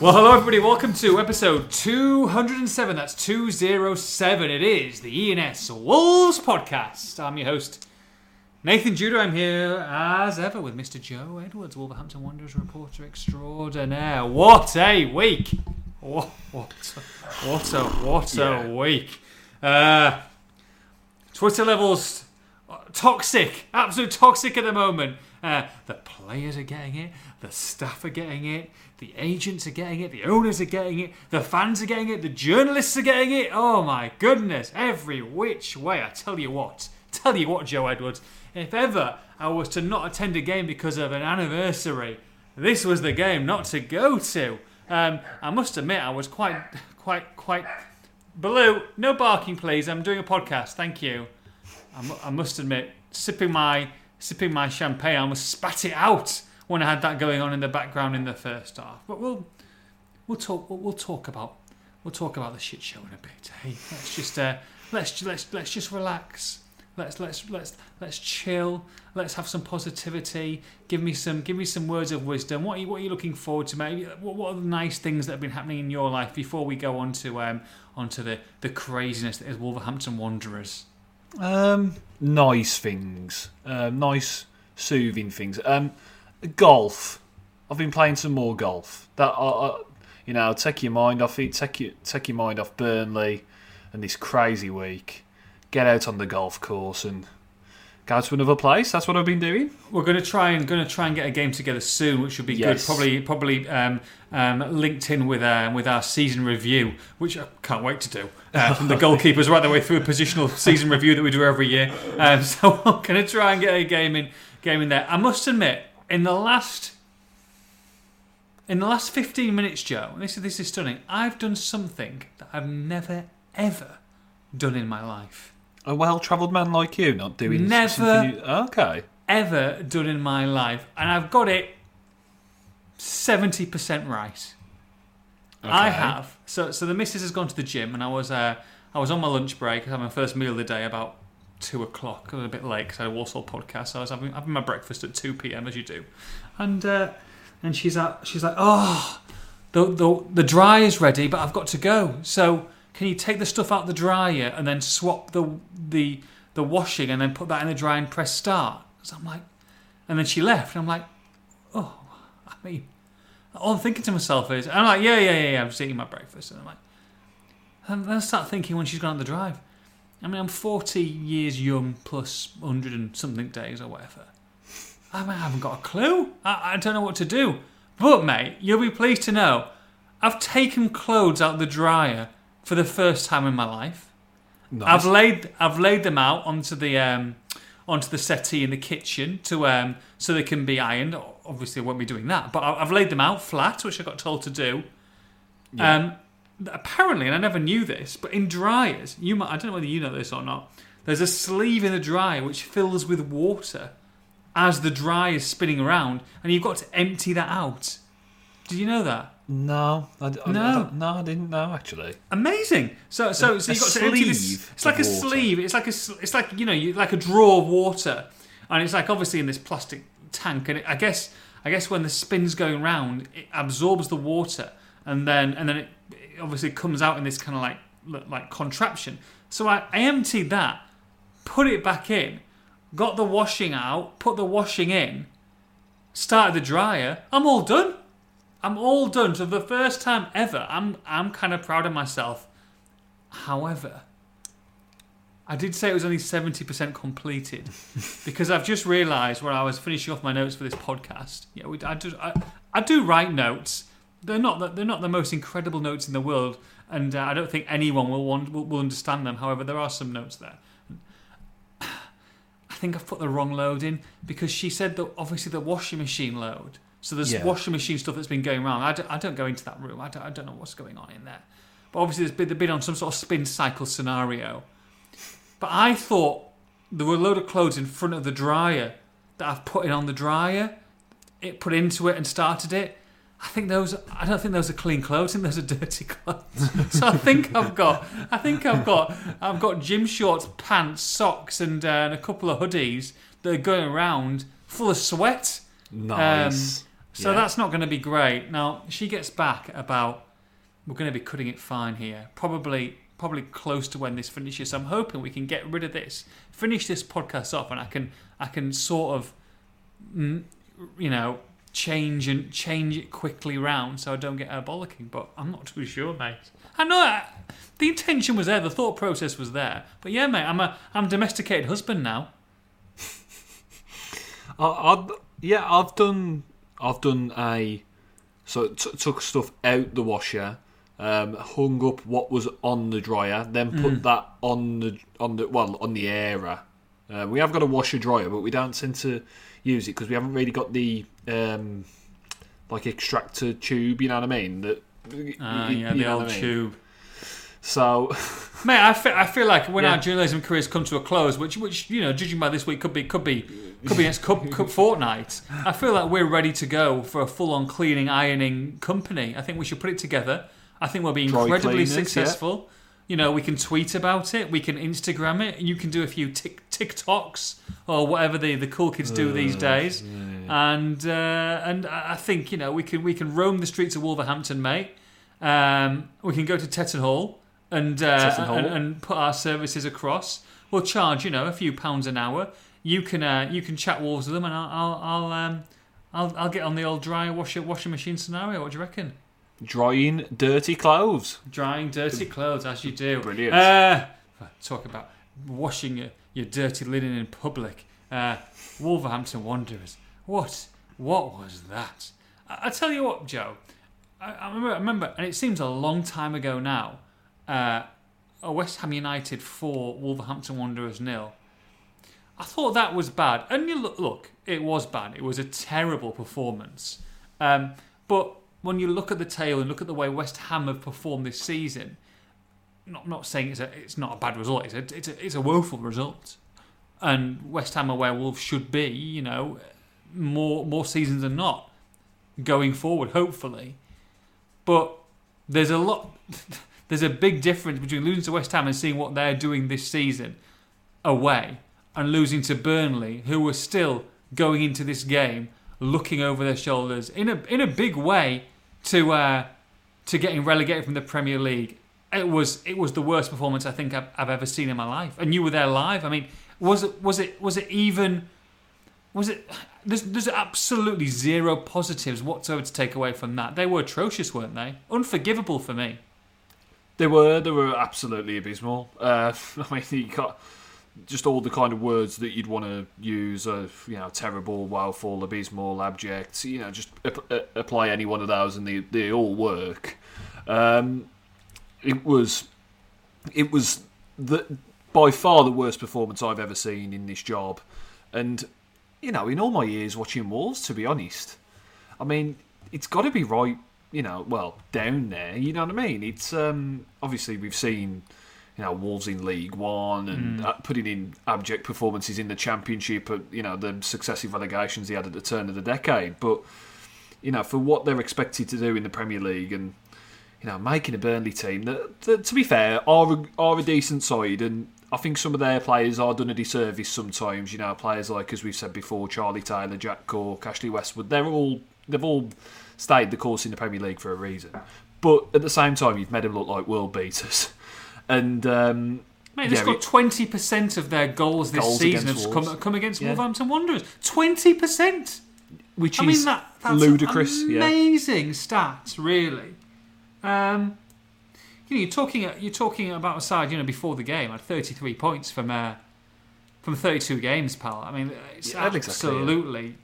Well, hello everybody. Welcome to episode 207. That's 207. It is the ENS Wolves podcast. I'm your host, Nathan Judah. I'm here as ever with Mr. Joe Edwards, Wolverhampton Wanderers reporter extraordinaire. What a week! What, what, what a what Yeah. a week! Uh, Twitter levels uh, toxic, absolute toxic at the moment. Uh, the players are getting it, the staff are getting it, the agents are getting it, the owners are getting it, the fans are getting it, the journalists are getting it. Oh my goodness, every which way. I tell you what, tell you what, Joe Edwards, if ever I was to not attend a game because of an anniversary, this was the game not to go to. Um, I must admit, I was quite, quite, quite. Blue, no barking, please. I'm doing a podcast. Thank you. I, must admit, sipping my sipping my champagne, I almost spat it out when I had that going on in the background in the first half. But we'll we'll talk we'll, talk about we'll talk about the shit show in a bit. Hey, let's just uh, let's let's let's just relax. Let's let's let's let's chill. Let's have some positivity. Give me some give me some words of wisdom. What are you what are you looking forward to, Maybe What, what are the nice things that have been happening in your life before we go on to um onto the the craziness that is Wolverhampton Wanderers? Um, nice things. Um, nice, soothing things. Um, golf. I've been playing some more golf. That I, I, you know, take your mind off it. Take your take your mind off Burnley and this crazy week. Get out on the golf course and go to another place. That's what I've been doing. We're going to try and going to try and get a game together soon, which would be Yes. good. Probably probably um, um, linked in with um, with our season review, which I can't wait to do. Uh, from the goalkeepers right the way through a positional season review that we do every year. Um, so I'm going to try and get a game in game in there. I must admit, in the last in the last 15 minutes, Joe, this is this is stunning. I've done something that I've never ever done in my life. A well-travelled man like you, not doing Never. something you- okay. ever done in my life, and I've got it seventy percent right. I have. So, so the missus has gone to the gym, and I was, uh, I was on my lunch break. I had my first meal of the day about two o'clock. A bit late because I had a Warsaw podcast. So I was having, having my breakfast at two p.m. as you do, and uh, and she's at, she's like, oh, the the the dryer's ready, but I've got to go. So can you take the stuff out the dryer and then swap the the the washing and then put that in the dryer and press start? So I'm like, and then she left, and I'm like, oh, I mean, all I'm thinking to myself is, I'm like, yeah, yeah, yeah, yeah, I'm just eating my breakfast, and I'm like, and then I start thinking when she's gone on the drive. I mean, I'm 40 years young plus 100 and something days or whatever. I, mean, I haven't got a clue. I, I don't know what to do. But, mate, you'll be pleased to know I've taken clothes out of the dryer for the first time in my life. Nice. I've laid I've laid them out onto the um, onto the settee in the kitchen to um, so they can be ironed. Obviously, I won't be doing that, but I've laid them out flat, which I got told to do. Yeah. Um, apparently, and I never knew this, but in dryers, you might I don't know whether you know this or not. There's a sleeve in the dryer which fills with water as the dryer is spinning around, and you've got to empty that out. Did you know that? no, I, I, I No. don't- no, I didn't know actually. Amazing. So, so, so A you got to empty this. It's like a water. sleeve. It's like a, It's like you know, you, like a drawer of water, and it's like obviously in this plastic tank. And it, I guess, I guess when the spin's going round, it absorbs the water, and then and then it obviously comes out in this kind of like like contraption. So I, I emptied that, put it back in, got the washing out, put the washing in, started the dryer. I'm all done. I'm all done. So the first time ever, I'm I'm kind of proud of myself. However, I did say it was only seventy percent completed because I've just realised when I was finishing off my notes for this podcast. Yeah, we, I do I, I do write notes. They're not the, they're not the most incredible notes in the world, and uh, I don't think anyone will want will, will understand them. However, there are some notes there. I think I've put the wrong load in because she said that obviously the washing machine load. So there's Yeah. washing machine stuff that's been going around. I don't, I don't go into that room. I don't, I don't know what's going on in there. But obviously there's been, they've been on some sort of spin cycle scenario. But I thought there were a load of clothes in front of the dryer that I've put in on the dryer. It put into it and started it. I think those. I don't think those are clean clothes. I think those are dirty clothes. so I think I've got. I think I've got. I've got gym shorts, pants, socks, and, uh, and a couple of hoodies that are going around full of sweat. Nice. So Yeah. that's not going to be great. Now she gets back about. We're going to be cutting it fine here. Probably, probably close to when this finishes. So I'm hoping we can get rid of this, finish this podcast off, and I can, I can sort of, mm, you know, change and change it quickly round so I don't get her bollocking. But I'm not too sure, mate. I know I, the intention was there, the thought process was there. But yeah, mate, I'm a, I'm a domesticated husband now. I, I, yeah, I've done. I've done a. So t- took stuff out the washer, um, hung up what was on the dryer, then put Mm. that on the on the well on the airer. Uh, we have got a washer dryer, but we don't seem to use it because we haven't really got the um, like extractor tube. You know what I mean? That you- yeah, you the old I mean? tube. So Mate, I feel, I feel like when Yeah. our journalism careers come to a close, which, which you know, judging by this week, could be, could be, could be next cup, cup fortnight. I feel like we're ready to go for a full-on cleaning, ironing company. I think we should put it together. I think we'll be incredibly cleaners, yeah. You know, we can tweet about it, we can Instagram it, you can do a few tic TikToks or whatever the, the cool kids do these days. And uh, and I think you know we can we can roam the streets of Wolverhampton, mate. Um, we can go to Tettenhall and, uh, and and put our services across. We'll charge you know a few pounds an hour. You can uh, you can chat wolves with them, and I'll I'll I'll, um, I'll I'll get on the old dry washer washing machine scenario. What do you reckon? Drying dirty clothes. Drying dirty clothes as you do. Brilliant. Uh, talk about washing your, your dirty linen in public. Uh, Wolverhampton Wanderers. What? What was that? I, I tell you what, Joe. I, I, remember, I remember, and it seems a long time ago now. Uh, a West Ham United four, Wolverhampton Wanderers nil. I thought that was bad, and you look, look, it was bad. It was a terrible performance. Um, but when you look at the tail and look at the way West Ham have performed this season, not not saying it's a it's not a bad result. It's a it's a, it's a woeful result, and West Ham are where Wolves should be. You know, more more seasons than not going forward. Hopefully, but there's a lot. There's a big difference between losing to West Ham and seeing what they're doing this season away, and losing to Burnley, who were still going into this game looking over their shoulders in a in a big way to uh, to getting relegated from the Premier League. It was it was the worst performance I think I've, I've ever seen in my life, and you were there live. I mean, was it was it was it even was it? There's there's absolutely zero positives whatsoever to take away from that. They were atrocious, weren't they? Unforgivable for me. They were, they were absolutely abysmal. Uh, I mean, you got just all the kind of words that you'd want to use of, you know, terrible, woeful, abysmal, abject. You know, just ap- apply any one of those, and they they all work. Um, it was, it was the by far the worst performance I've ever seen in this job, and you know, in all my years watching Wolves, to be honest, I mean, it's got to be right. You know, well, down there. You know what I mean? It's um, obviously we've seen, you know, Wolves in League One and uh, putting in abject performances in the Championship. At, you know, the successive relegations he had at the turn of the decade. But you know, for what they're expected to do in the Premier League and you know, making a Burnley team that, that to be fair, are a, are a decent side, and I think some of their players are done a disservice sometimes. You know, players like as we've said before, Charlie Taylor, Jack Cork, Ashley Westwood. They're all they've all stayed the course in the Premier League for a reason. But at the same time, you've made them look like world beaters, and um, Mate, they've Yeah, got twenty percent of their goals this Goals season have come, come against Yeah. Wolverhampton Wanderers. Twenty percent. which I is mean that that's ludicrous. Yeah, amazing stats, really. Um, you know, you're talking you're talking about a side. You know, before the game, had 33 points from uh, from 32 games, pal. I mean, it's Yeah, exactly, yeah. absolutely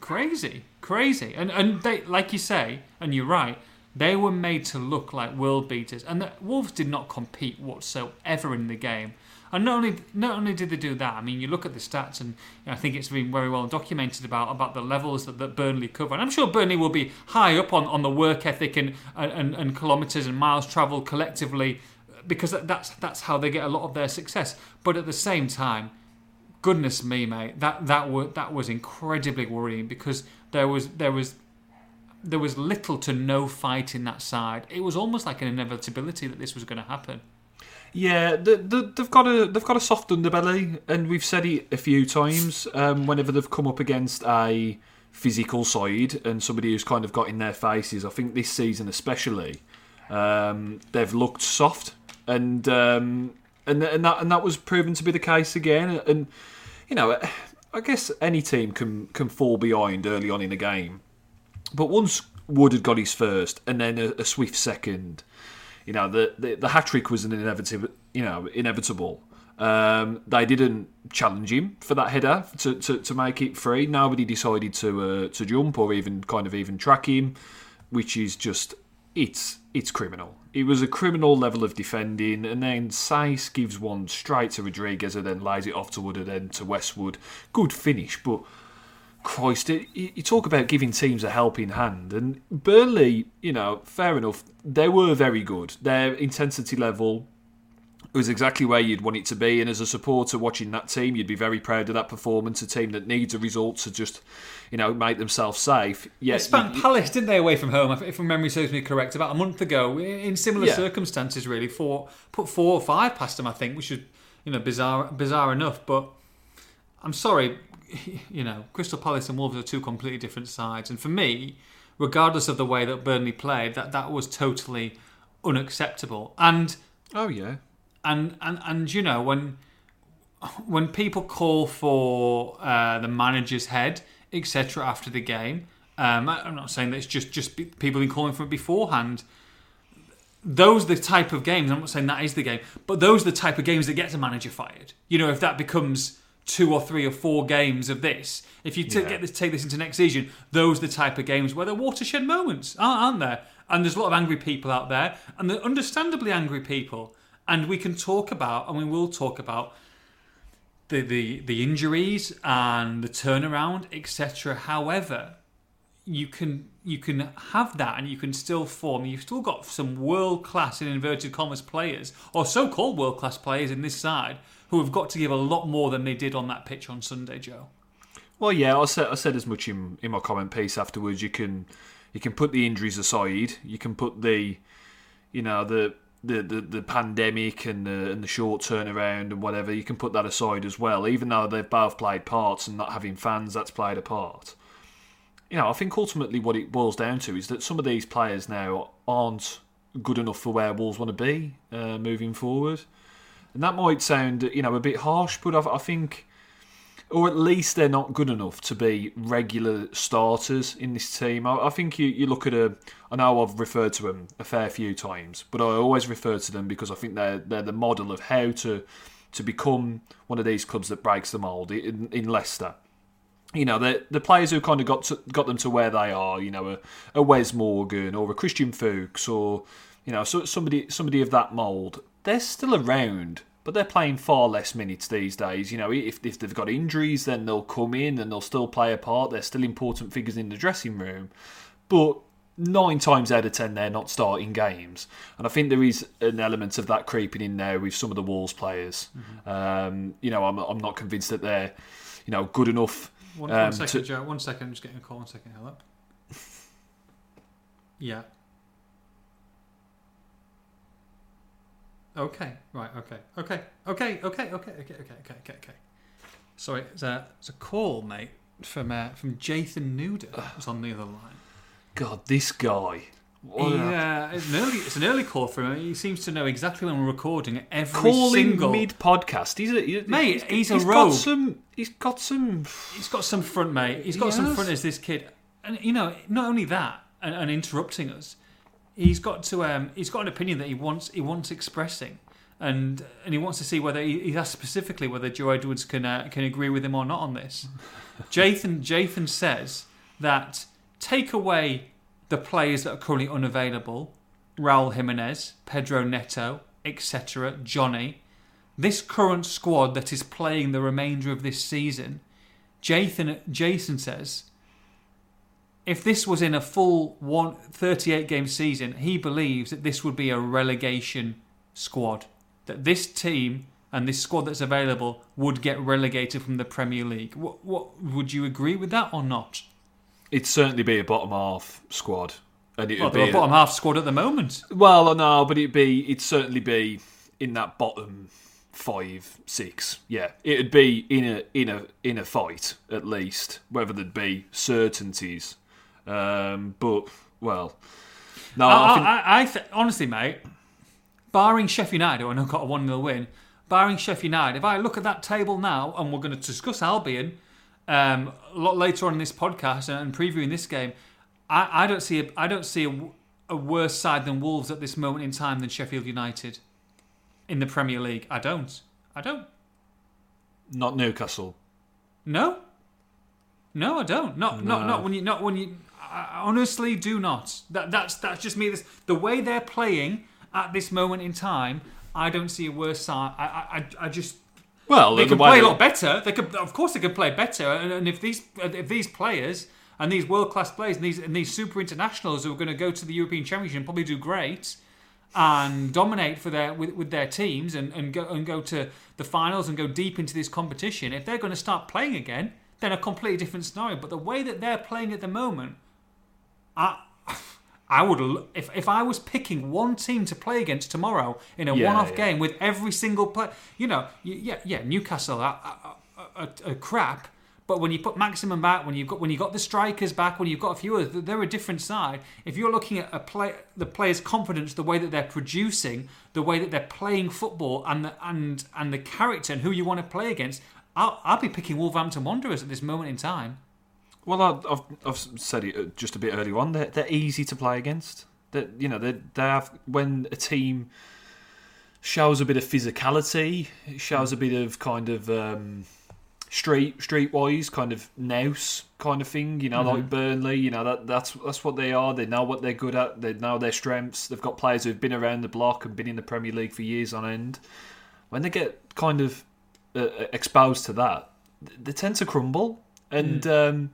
crazy, crazy. And and they, like you say, and you're right. They were made to look like world beaters, and the Wolves did not compete whatsoever in the game. And not only not only did they do that, I mean, you look at the stats, and you know, I think it's been very well documented about about the levels that, that Burnley cover. And I'm sure Burnley will be high up on, on the work ethic and, and, and kilometres and miles travelled collectively, because that's that's how they get a lot of their success. But at the same time, goodness me, mate, that that was that was incredibly worrying because there was there was there was little to no fight in that side. It was almost like an inevitability that this was going to happen. Yeah, the, the, they've got a they've got a soft underbelly, and we've said it a few times. Um, whenever they've come up against a physical side and somebody who's kind of got in their faces. I think this season especially, um, they've looked soft, and um, and and that and that was proven to be the case again. And you know, I guess any team can can fall behind early on in a game, but once Wood had got his first, and then a, a swift second, you know, the the, the hat trick was an inevitable, you know, inevitable. Um, they didn't challenge him for that header to, to, to make it free. Nobody decided to uh, to jump or even kind of even track him, which is just it's it's criminal. It was a criminal level of defending, and then Saïss gives one straight to Rodriguez, and then lays it off to Wood, and then to Westwood. Good finish, but Christ, it, you talk about giving teams a helping hand, and Burnley, you know, fair enough, they were very good. Their intensity level was exactly where you'd want it to be. And as a supporter watching that team, you'd be very proud of that performance. A team that needs a result to just, you know, make themselves safe. Yes, they spanked Palace, didn't they, away from home? If my memory serves me correct, about a month ago, in similar yeah. circumstances, really. Four, put four or five past them, I think, which is, you know, bizarre, bizarre enough. But I'm sorry, you know, Crystal Palace and Wolves are two completely different sides. And for me, regardless of the way that Burnley played, that that was totally unacceptable. And oh yeah and and and you know when when people call for uh, the manager's head, etc., after the game, um, I'm not saying that it's just just people been calling for it beforehand. Those are the type of games. I'm not saying that is the game, but those are the type of games that gets a manager fired. You know, if that becomes two or three or four games of this, if you t- yeah. get this, take this into next season, those are the type of games where they're watershed moments, aren't there? And there's a lot of angry people out there, and they're understandably angry people and we can talk about, and we will talk about the the, the injuries and the turnaround, etc. However, you can you can have that, and you can still form. You've still got some world class in inverted commas players, or so called world class players in this side, who have got to give a lot more than they did on that pitch on Sunday, Joe. Well, yeah, I said I said as much in in my comment piece afterwards. You can you can put the injuries aside. You can put the you know the the, the, the pandemic and the, and the short turnaround and whatever, you can put that aside as well. Even though they've both played parts and not having fans, that's played a part. You know, I think ultimately what it boils down to is that some of these players now aren't good enough for where Wolves want to be uh, moving forward. And that might sound, you know, a bit harsh, but I, I think or at least they're not good enough to be regular starters in this team. I, I, think you, you look at a. I know I've referred to them a fair few times, but I always refer to them because I think they're they're the model of how to to become one of these clubs that breaks the mould in, in Leicester. You know, the the players who kind of got to, got them to where they are. You know, a, a Wes Morgan or a Christian Fuchs or you know so, somebody somebody of that mould. They're still around but they're playing far less minutes these days. You know, if, if they've got injuries, then they'll come in and they'll still play a part. They're still important figures in the dressing room. But nine times out of ten, they're not starting games. And I think there is an element of that creeping in there with some of the Wolves players. Mm-hmm. Um, you know, I'm, I'm not convinced that they're, you know, good enough. One, um, one second, to... Joe. One second. I'm just getting a call. One second. Hello. yeah. Okay. Right. Okay. Okay. Okay. Okay. Okay. Okay. Okay. Okay. Okay. Okay. Sorry, it's a it's a call, mate, from uh, from Jathan Nuda. was on the other line. God, this guy. Yeah, uh, it's an early it's an early call from him. He seems to know exactly when we're recording every Calling single mid podcast. He's a he, mate. He's, he's a he's rogue. Got some, he's got some. He's got some front, mate. He's got he some front as this kid, and you know, not only that, and, and interrupting us he's got to um, he's got an opinion that he wants he wants expressing, and and he wants to see whether he, he asked specifically whether Joe Edwards can uh, can agree with him or not on this. Jathan Jathan says that take away the players that are currently unavailable, Raul Jimenez, Pedro Neto, etc., Johnny. This current squad that is playing the remainder of this season, Jathan Jason says if this was in a full one, 38 game season, he believes that this would be a relegation squad. That this team and this squad that's available would get relegated from the Premier League. What, what would you agree with that or not? It'd certainly be a bottom half squad. And it well, they're a bottom half squad at the moment. Well, no, but it'd be it'd certainly be in that bottom five, six. Yeah, it'd be in a in a in a fight at least. Whether there'd be certainties, um, but well, no, I, I, think, I, I th- honestly, mate, barring Sheffield United, who I know got a 1 0 win, barring Sheffield United, if I look at that table now, and we're going to discuss Albion um, a lot later on in this podcast and, and previewing this game, I, I don't see a, I don't see a, a worse side than Wolves at this moment in time than Sheffield United in the Premier League. I don't. I don't. not Newcastle. No. No, I don't. Not not not when you not when you. I honestly do not. That that's that's just me. This the way they're playing at this moment in time. I don't see a worse side. I I I- just Well, they the could play a lot better. They could, of course, they could play better. And, and if these if these players and these world class players and these and these super internationals who are going to go to the European Championship and probably do great and dominate for their with, with their teams and, and go and go to the finals and go deep into this competition, if they're going to start playing again, then a completely different scenario. But the way that they're playing at the moment, I. I would, if, if I was picking one team to play against tomorrow in a Yeah, one-off yeah. game with every single player, you know, yeah, yeah, Newcastle are, are, are, are crap, but when you put Maximin back, when you've got when you got the strikers back, when you've got a few others, they're a different side. If you're looking at a play, the players' confidence, the way that they're producing, the way that they're playing football, and the and and the character and who you want to play against, I'll, I'll be picking Wolverhampton Wanderers at this moment in time. Well, I've, I've said it uh, just a bit earlier on. They're, they're easy to play against. That you know, they they have when a team shows a bit of physicality, it shows a bit of kind of um, street streetwise kind of nous kind of thing. You know, like Burnley. You know that that's that's what they are. They know what they're good at. They know their strengths. They've got players who've been around the block and been in the Premier League for years on end. When they get kind of uh, exposed to that, they tend to crumble. And um,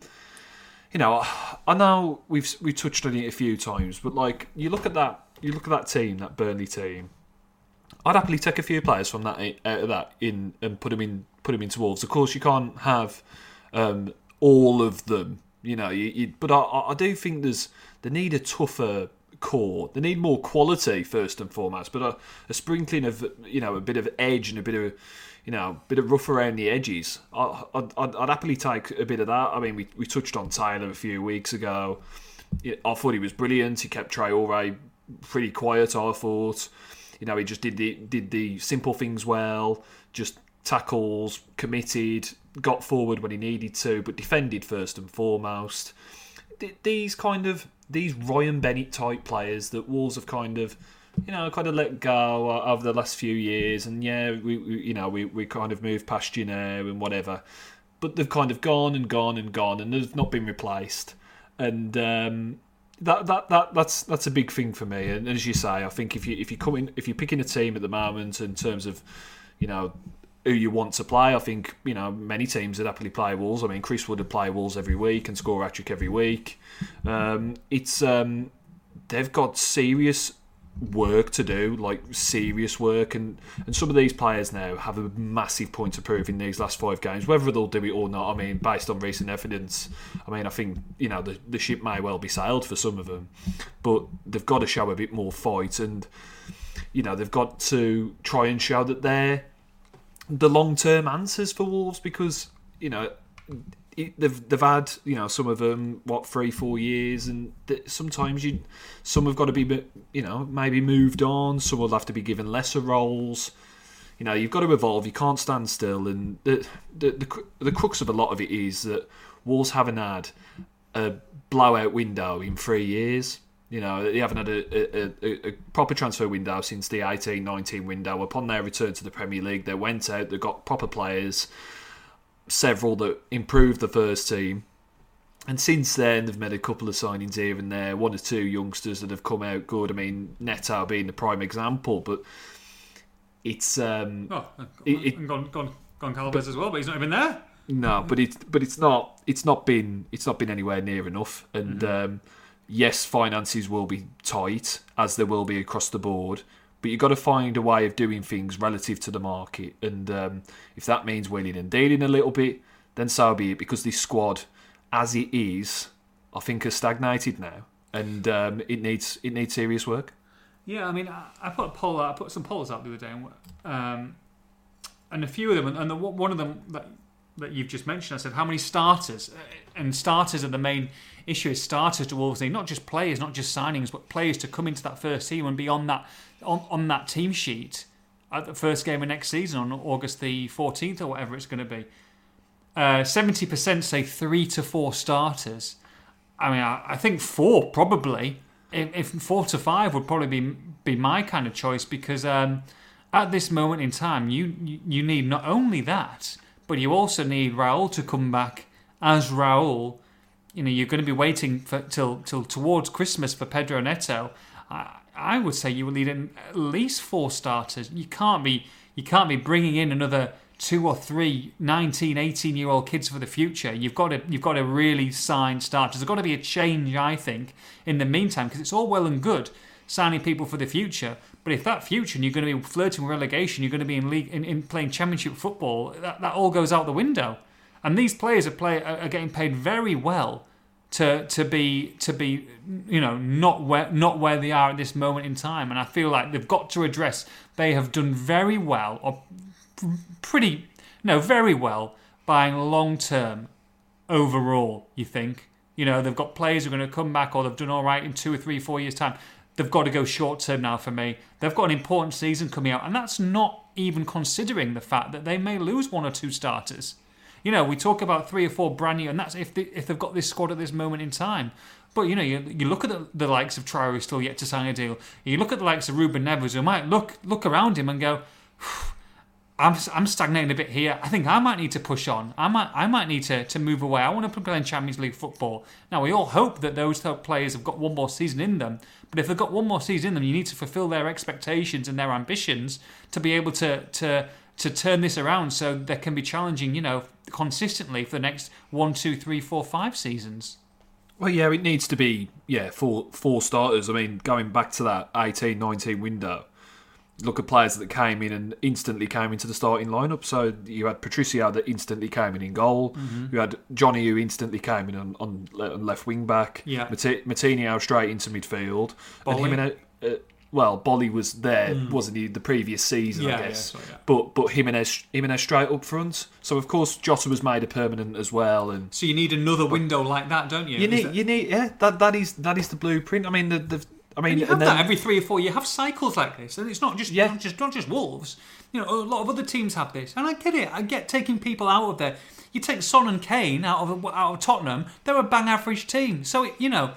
you know, I know we've we touched on it a few times, but like you look at that, you look at that team, that Burnley team. I'd happily take a few players from that out of that in and put them in put them into Wolves. Of course, you can't have um, all of them, you know. You, you, but I, I I do think there's they need a tougher core. They need more quality first and foremost, but a, a sprinkling of you know a bit of edge and a bit of you know a bit of rough around the edges. I, I'd happily take a bit of that. I mean, we, we touched on Taylor a few weeks ago. I thought he was brilliant. He kept Traore pretty quiet. I thought, you know, he just did the did the simple things well. Just tackles, committed, got forward when he needed to, but defended first and foremost. These kind of these Ryan Bennett type players that Wolves have kind of, you know, kind of let go over the last few years, and yeah, we, we you know we, we kind of moved past you now and whatever, but they've kind of gone and gone and gone, and they've not been replaced, and um, that that that that's that's a big thing for me. And as you say, I think if you if you come in if you're picking a team at the moment in terms of, you know. Who you want to play? I think you know many teams would happily play Wolves. I mean, Chris would play Wolves every week and score a trick every week. Um, it's um, they've got serious work to do, like serious work, and and some of these players now have a massive point to prove in these last five games. Whether they'll do it or not, I mean, based on recent evidence, I mean, I think you know the the ship may well be sailed for some of them, but they've got to show a bit more fight, and you know they've got to try and show that they're the long term answers for Wolves because you know they've they've had you know some of them what three four years and sometimes you some have got to be you know maybe moved on some will have to be given lesser roles. You know you've got to evolve you can't stand still and the the the, the crux of a lot of it is that Wolves haven't had a blowout window in three years. You know, they haven't had a, a, a, proper transfer window since the 18 19 window. Upon their return to the Premier League, they went out, they got proper players, several that improved the first team. And since then, they've made a couple of signings here and there, one or two youngsters that have come out good. I mean, Neto being the prime example, but it's. um Oh, It- it- gone, gone, gone Calvez as well, but he's not even there. No, but it's but it's not it's not been it's not been anywhere near enough. And um, yes, finances will be tight as there will be across the board. But you've got to find a way of doing things relative to the market. And um, if that means wheeling and dealing a little bit, then so be it. Because this squad, as it is, I think has stagnated now, and um, it needs it needs serious work. Yeah, I mean, I, I put a poll out, I put some polls out the other day, and um, and a few of them, and the, one of them that that you've just mentioned, I said how many starters, and starters are the main issue. Is starters to Wolves, not just players, not just signings, but players to come into that first team and be on that on, on that team sheet at the first game of next season on August the 14th or whatever it's going to be. Uh, seventy uh, percent say three to four starters. I mean, I, I think four probably. If, if, four to five would probably be be my kind of choice because um, at this moment in time, you, you you need not only that, but you also need Raul to come back as Raul. You know, you're going to be waiting for till till towards Christmas for Pedro Neto. I, I would say you will need at least four starters. You can't be you can't be bringing in another two or three 19, 18 year old kids for the future. You've got to you've got to really sign starters. There's got to be a change, I think, in the meantime, because it's all well and good signing people for the future, but if that future and you're going to be flirting with relegation, you're going to be in league in, in playing championship football, that, that all goes out the window. And these players are play are getting paid very well to to be to be you know not where not where they are at this moment in time and I feel like they've got to address they have done very well or pretty, no, very well buying long term overall, you think. You know, they've got players who are going to come back or they've done all right in two or three, four years' time. They've got to go short term now for me. They've got an important season coming out, and that's not even considering the fact that they may lose one or two starters. You know, we talk about three or four brand new, and that's if they, if they've got this squad at this moment in time. But you know, you, you look at the, the likes of Traore, who's still yet to sign a deal. You look at the likes of Ruben Neves, who might look look around him and go, I'm, I'm stagnating a bit here. I think I might need to push on. I might I might need to, to move away. I want to play in Champions League football. Now we all hope that those players have got one more season in them. But if they've got one more season in them, you need to fulfil their expectations and their ambitions to be able to to to turn this around so they can be challenging, you know, consistently for the next one, two, three, four, five seasons. Well, yeah, it needs to be yeah four four starters. I mean, going back to that 18, 19 window look at players that came in and instantly came into the starting lineup. So you had Patricio that instantly came in in goal. Mm-hmm. You had Johnny who instantly came in on, on, left wing back. Yeah, Moutinho straight into midfield. Boly. And uh, well, Boly was there, mm. wasn't he, the previous season, yeah, I guess. Yeah, sorry, yeah. But but Jimenez Jimenez straight up front. So of course Jota was made a permanent as well, and so you need another window like that, don't you? You need you need yeah that that is that is the blueprint. I mean the the I mean, and you have then, that every three or four. You have cycles like this, and it's not just yeah. not just not just Wolves. You know, a lot of other teams have this, and I get it. I get taking people out of there. You take Son and Kane out of out of Tottenham; they're a bang average team. So you know,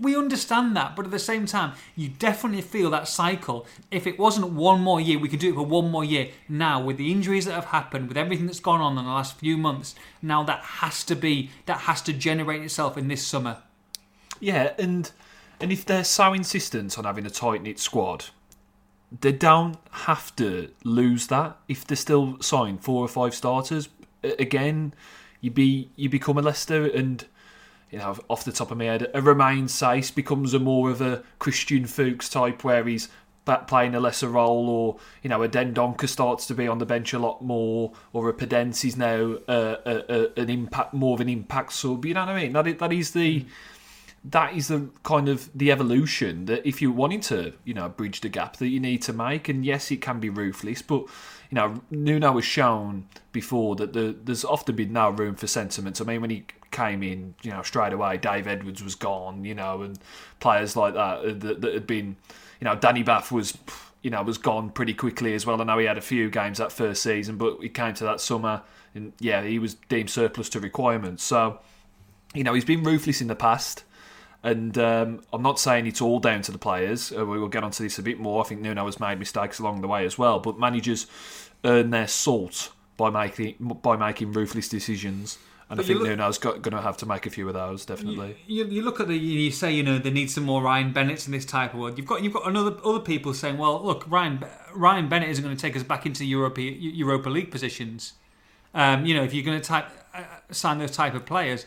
we understand that, but at the same time, you definitely feel that cycle. If it wasn't one more year, we could do it for one more year. Now, with the injuries that have happened, with everything that's gone on in the last few months, now that has to be that has to generate itself in this summer. Yeah, and and if they're so insistent on having a tight knit squad, they don't have to lose that if they're still signing four or five starters. Again, you be you become a Leicester and you know off the top of my head, a Romain Saïss becomes a more of a Christian Fuchs type where he's playing a lesser role, or you know a Dendoncker starts to be on the bench a lot more, or a Podence is now uh, a, a, an impact more of an impact sub. You know what I mean? That is, that is the. Mm that is the kind of the evolution that if you're wanting to, you know, bridge the gap that you need to make. And yes, it can be ruthless, but you know, Nuno has shown before that the, there's often been no room for sentiment. I mean, when he came in, you know, straight away, Dave Edwards was gone, you know, and players like that uh, that, that had been, you know, Danny Batth was, you know, was gone pretty quickly as well. I know he had a few games that first season, but he came to that summer, and yeah, he was deemed surplus to requirements. So, you know, he's been ruthless in the past. And um, I'm not saying it's all down to the players. Uh, we will get onto this a bit more. I think Nuno has made mistakes along the way as well. But managers earn their salt by making by making ruthless decisions. And but I think look, Nuno's got, going to have to make a few of those, definitely. You, you, you, look at the, you say, you know, they need some more Ryan Bennett's in this type of world. You've got you've got another other people saying, well, look, Ryan Ryan Bennett isn't going to take us back into Europa Europa League positions. Um, you know, if you're going to type, uh, sign those type of players.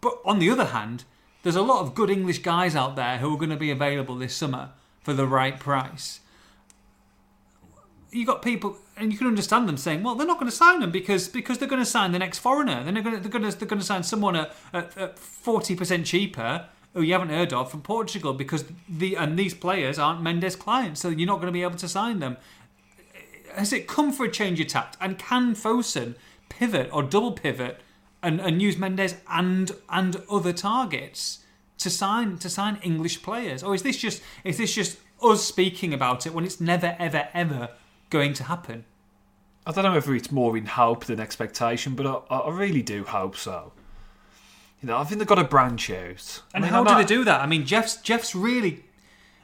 But on the other hand, there's a lot of good English guys out there who are going to be available this summer for the right price. You got people, and you can understand them saying, "Well, they're not going to sign them because because they're going to sign the next foreigner. They're going to they're going to, they're going to sign someone at forty percent cheaper." Who you haven't heard of from Portugal because the and these players aren't Mendes clients, so you're not going to be able to sign them has it come for a change of tact? And can Fosun pivot or double pivot and, and use Mendes and and other targets to sign to sign English players? Or is this just is this just us speaking about it when it's never ever ever going to happen? I don't know whether it's more in hope than expectation, but I, I really do hope so. You know, I think they've got to branch out. And I mean, how do not- they do that? I mean, Jeff's Jeff's really,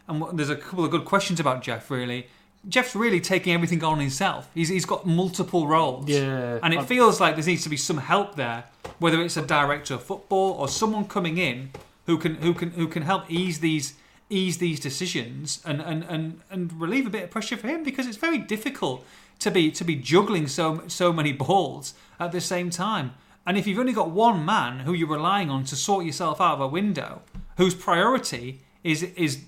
and there's a couple of good questions about Jeff. Really, Jeff's really taking everything on himself. He's he's got multiple roles. Yeah, and it I- feels like there needs to be some help there, whether it's a director of football or someone coming in who can who can who can help ease these ease these decisions and and and, and relieve a bit of pressure for him because it's very difficult to be to be juggling so so many balls at the same time. And if you've only got one man who you're relying on to sort yourself out of a window, whose priority is is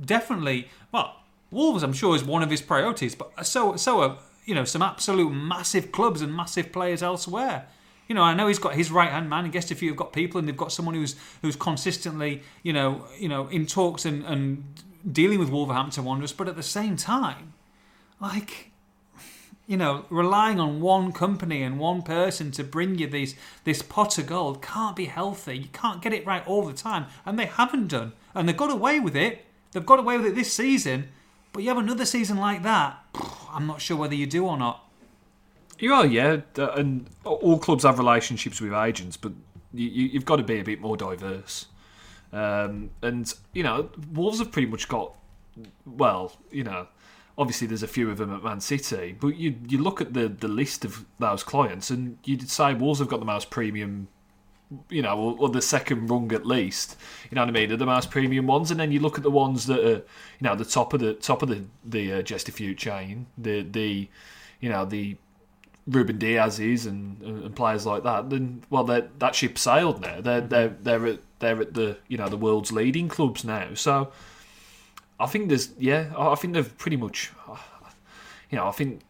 definitely well, Wolves I'm sure is one of his priorities, but so so are you know some absolute massive clubs and massive players elsewhere. You know, I know he's got his right hand man. I guess if you've got people and they've got someone who's who's consistently, you know, you know, in talks and, and dealing with Wolverhampton Wanderers, but at the same time, like you know, relying on one company and one person to bring you these this pot of gold can't be healthy. You can't get it right all the time, and they haven't done. And they've got away with it. They've got away with it this season. But you have another season like that, I'm not sure whether you do or not. You are, yeah, and all clubs have relationships with agents, but you, you've got to be a bit more diverse. Um, and you know, Wolves have pretty much got, well, you know, obviously there's a few of them at Man City, but you you look at the the list of those clients, and you'd say Wolves have got the most premium. You know, or, or the second rung at least. You know what I mean? They're the most premium ones, and then you look at the ones that are, you know, the top of the top of the the uh, Gestifute chain, the the, you know, the Ruben Dias's and, and players like that, then well, that that ship sailed now. They're they're they're at they're at the you know the world's leading clubs now. So I think there's yeah, I think they've pretty much, you know, I think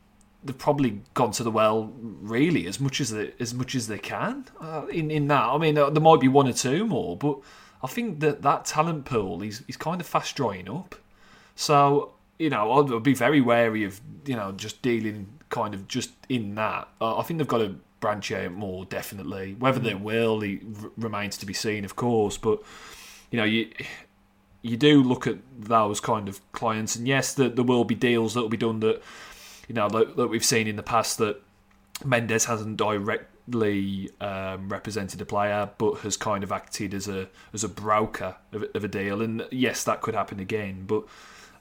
they've probably gone to the well really as much as they as much as they can uh, in in that. I mean, uh, there might be one or two more, but I think that that talent pool is is kind of fast drying up. So you know, I'd I'd be very wary of you know just dealing kind of just in that. Uh, I think they've got to branch out more, definitely. Whether they will, it r- remains to be seen, of course. But you know, you you do look at those kind of clients, and yes, that there will be deals that will be done that you know that, that we've seen in the past that Mendes hasn't directly um, represented a player, but has kind of acted as a as a broker of, of a deal. And yes, that could happen again. But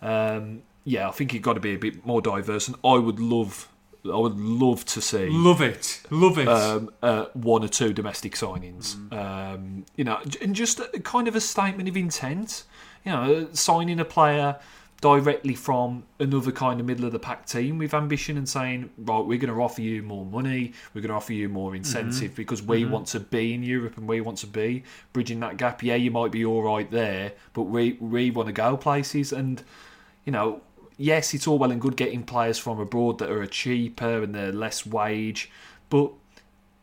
um, yeah, I think you've got to be a bit more diverse. And I would love, I would love to see Love it, love it. um, uh, one or two domestic signings. Um, you know, and just a, kind of a statement of intent. You know, signing a player directly from another kind of middle of the pack team with ambition and saying, right, we're going to offer you more money, we're going to offer you more mm-hmm. incentive because we mm-hmm. want to be in Europe and we want to be bridging that gap. Yeah, you might be all right there, but we we want to go places. And you know, yes, it's all well and good getting players from abroad that are cheaper and they're less wage, but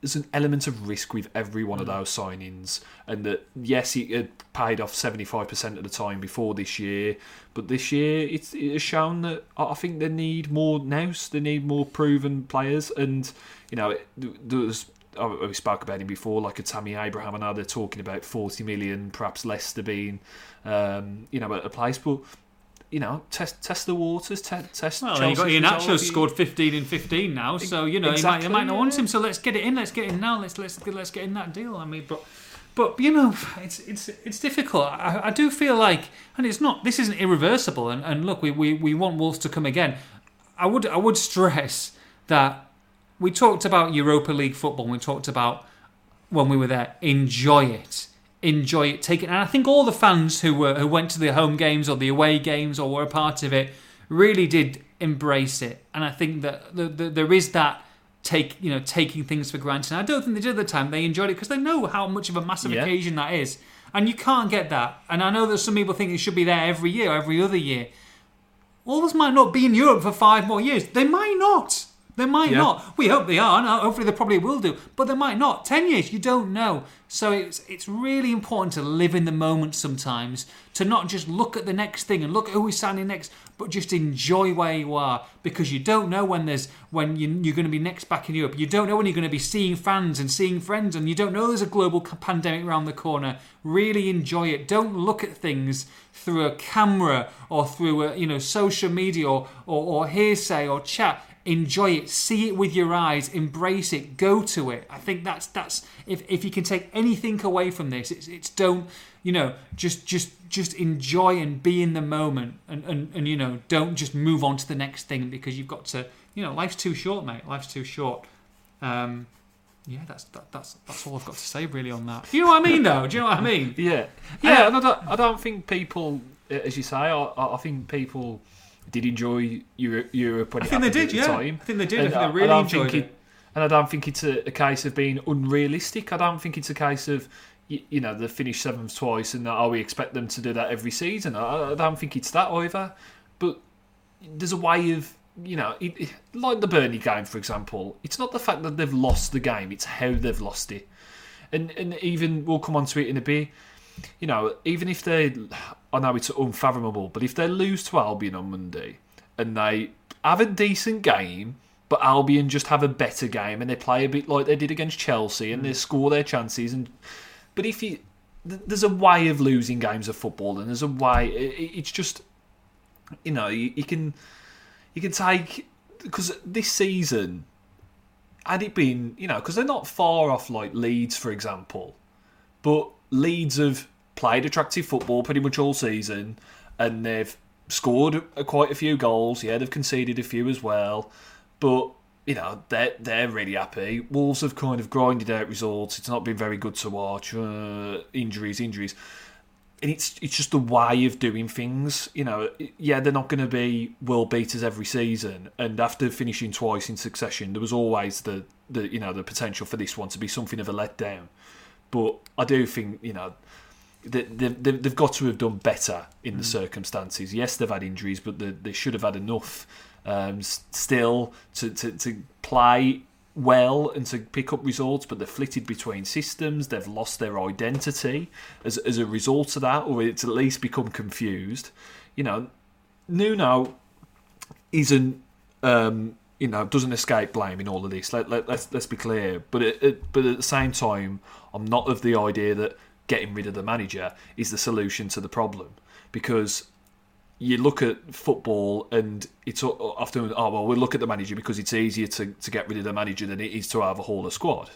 there's an element of risk with every one of those signings, and that yes, he had paid off seventy five percent of the time before this year, but this year it's, it has shown that I think they need more nous, they need more proven players, and you know, it, there was. We spoke about him before, like a Tammy Abraham. I know they're talking about forty million, perhaps Leicester being, um, you know, at a place, but you know, test test the waters, te- test. Well, you got Ian. Scored 15 in 15 now, so you know Exactly, you might, you might not want yeah. him. So let's get it in. Let's get in now. Let's let's let's get in that deal. I mean, but but you know, it's it's it's difficult. I, I do feel like, and it's not. This isn't irreversible. And, and look, we, we we want Wolves to come again. I would I would stress that we talked about Europa League football. We talked about when we were there. Enjoy it. Enjoy it. Take it. And I think all the fans who were who went to the home games or the away games or were a part of it really did embrace it. And I think that the, the, there is that take you know taking things for granted. And I don't think they did at the time. They enjoyed it because they know how much of a massive Yeah. occasion that is. And you can't get that. And I know that some people think it should be there every year, every other year. All Wolves might not be in Europe for five more years. They might not. They might Yeah. not. We hope they are. and Hopefully, they probably will do. But they might not. Ten years, you don't know. So it's it's really important to live in the moment sometimes. To not just look at the next thing and look at who is signing next, but just enjoy where you are because you don't know when there's when you, you're going to be next back in Europe. You don't know when you're going to be seeing fans and seeing friends, and you don't know there's a global pandemic around the corner. Really enjoy it. Don't look at things through a camera or through a you know social media or, or, or hearsay or chat enjoy it see it with your eyes embrace it go to it. I think that's that's if, if you can take anything away from this it's, it's don't you know just just just enjoy and be in the moment and, and and you know don't just move on to the next thing because you've got to you know life's too short mate. Life's too short. Um yeah that's that, that's that's all i've got to say really on that. You know what i mean though? Do you know what i mean? Yeah, yeah. and I don't, I don't think people, as you say, I, I I think people did enjoy Europe, Europe when i it think they did the yeah time. i think they did And i think they really enjoyed think it, and I don't think it's a, a case of being unrealistic. I don't think it's a case of you, you know they finished seventh twice and oh we expect them to do that every season. I, I don't think it's that either. But there's a way of you know it, it- like the Burnley game for example. It's not the fact that they've lost the game; it's how they've lost it. And and even we'll come on to it in a bit. You know, even if they, I know it's unfathomable, but if they lose to Albion on Monday and they have a decent game, but Albion just have a better game and they play a bit like they did against Chelsea and they mm. score their chances. And but if you, th- there's a way of losing games of football, and there's a way. It's just, you know, you, you can, you can take because this season, had it been, you know, because they're not far off like Leeds, for example, but Leeds have played attractive football pretty much all season, and they've scored quite a few goals. Yeah, they've conceded a few as well, but you know they're they're really happy. Wolves have kind of grinded out results. It's not been very good to watch. Uh, injuries, injuries, and it's it's just the way of doing things. You know, yeah, they're not going to be world beaters every season. And after finishing twice in succession, there was always the the you know the potential for this one to be something of a letdown. But I do think you know they, they, they've they've got to have done better in the circumstances. Yes, they've had injuries, but they, they should have had enough um, still to, to, to play well and to pick up results. But they've flitted between systems. They've lost their identity as, as a result of that, or it's at least become confused. You know, Nuno isn't um, you know doesn't escape blame in all of this. Let, let, let's let's be clear. But it, but at the same time, I'm not of the idea that getting rid of the manager is the solution to the problem because you look at football and it's often oh well we'll look at the manager because it's easier to, to get rid of the manager than it is to overhaul a squad.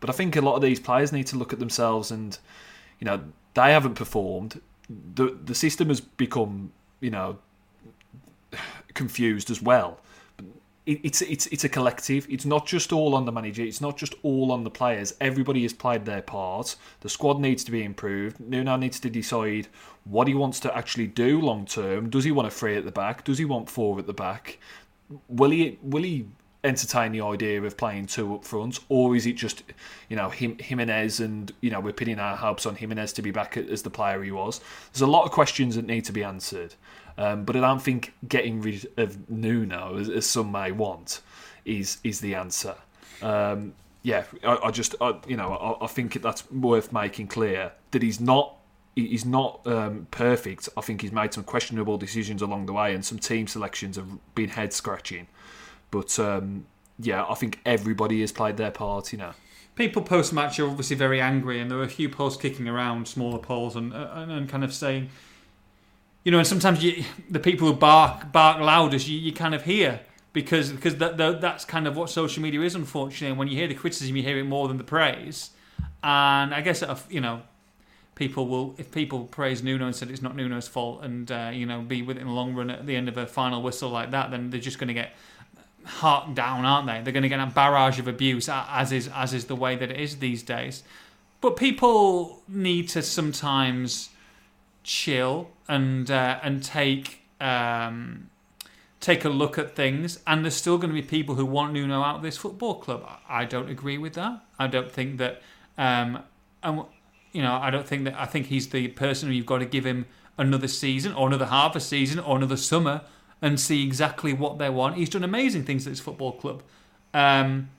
But I think a lot of these players need to look at themselves and you know they haven't performed. The the system has become you know confused as well. It, it's it's it's a collective. It's not just all on the manager. It's not just all on the players. Everybody has played their part. The squad needs to be improved. Nuno needs to decide what he wants to actually do long term. Does he want a three at the back? Does he want four at the back? Will he will he entertain the idea of playing two up front, or is it just you know him Jimenez and you know we're pinning our hopes on Jimenez to be back as the player he was? There's a lot of questions that need to be answered. Um, but I don't think getting rid of Nuno, as, as some may want, is is the answer. Um, yeah, I, I just I, you know I, I think that's worth making clear that he's not he's not um, perfect. I think he's made some questionable decisions along the way, and some team selections have been head scratching. But um, yeah, I think everybody has played their part. You know. people post match are obviously very angry, and there are a few polls kicking around, smaller polls, and, and, and kind of saying, you know, and sometimes you, the people who bark bark loudest, you, you kind of hear because because that, that that's kind of what social media is, unfortunately. And when you hear the criticism, you hear it more than the praise. And I guess you know, people will if people praise Nuno and said it's not Nuno's fault, and uh, you know, be with it in the long run at the end of a final whistle like that, then they're just going to get harked down, aren't they? They're going to get a barrage of abuse, as is as is the way that it is these days. But people need to sometimes chill and uh, and take um, take a look at things. And there's still going to be people who want Nuno out of this football club. I don't agree with that. I don't think that. Um, and you know, I don't think that. I think he's the person who you've got to give him another season or another half a season or another summer and see exactly what they want. He's done amazing things at his football club. Um,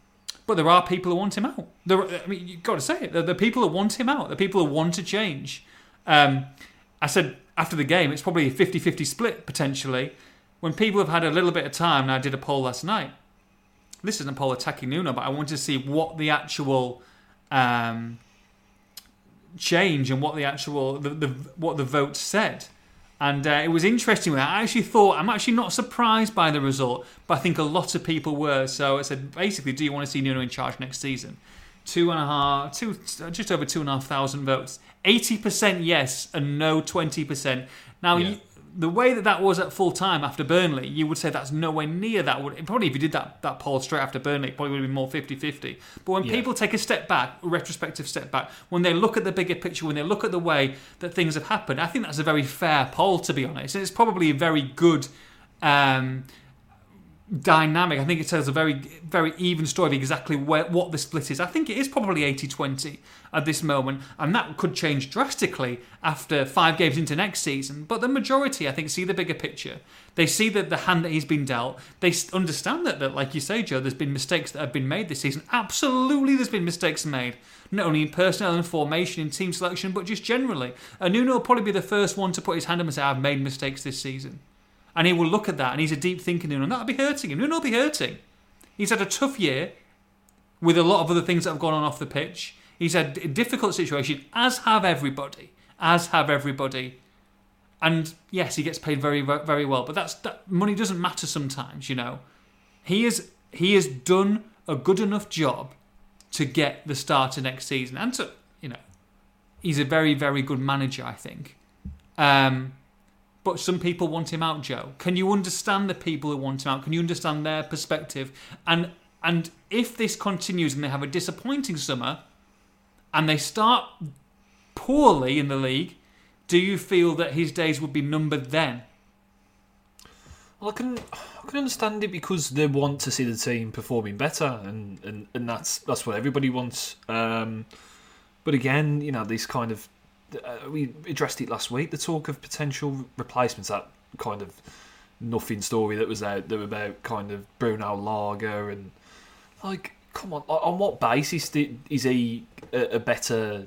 but there are people who want him out. There, I mean, you've got to say it. The people who want him out. The people who want to change. Um, I said after the game, it's probably a 50 50 split potentially. When people have had a little bit of time, and I did a poll last night. This isn't a poll attacking Nuno, but I wanted to see what the actual um, change and what the actual the, the what the vote said. And uh, it was interesting. I actually thought I'm actually not surprised by the result, but I think a lot of people were. So I said, basically, do you want to see Nuno in charge next season? Two and a half, two, just over two and a half thousand votes. Eighty percent yes and no twenty percent. Now, Yeah. you, the way that that was at full time after Burnley, you would say that's nowhere near that. Would probably if you did that that poll straight after Burnley, it probably would have been more 50-50. But when Yeah. people take a step back, a retrospective step back, when they look at the bigger picture, when they look at the way that things have happened, I think that's a very fair poll to be honest. And it's probably a very good. Um, dynamic. I think it tells a very, very even story of exactly where, what the split is. I think it is probably 80 20 at this moment, and that could change drastically after five games into next season. But the majority, I think, see the bigger picture. They see that the hand that he's been dealt. They understand that, that, like you say, Joe, there's been mistakes that have been made this season. Absolutely, there's been mistakes made. Not only in personnel and formation, in team selection, but just generally. And Nuno will probably be the first one to put his hand up and say, I've made mistakes this season. And he will look at that, and he's a deep thinker, Nuno, and that'll be hurting him. Will be hurting. He's had a tough year with a lot of other things that have gone on off the pitch. He's had a difficult situation, as have everybody. As have everybody. And yes, he gets paid very, very well, but that's that money doesn't matter sometimes, you know. He is he has done a good enough job to get the starter next season, and to you know, he's a very, very good manager, I think. Um, but some people want him out, Joe. Can you understand the people who want him out? Can you understand their perspective? And and if this continues and they have a disappointing summer, and they start poorly in the league, do you feel that his days would be numbered then? Well, I can I can understand it because they want to see the team performing better, and, and, and that's that's what everybody wants. Um, but again, you know, this kind of uh, we addressed it last week. The talk of potential replacements, that kind of nothing story that was out there about kind of Bruno Lage and like, come on, on what basis did, is he a, a better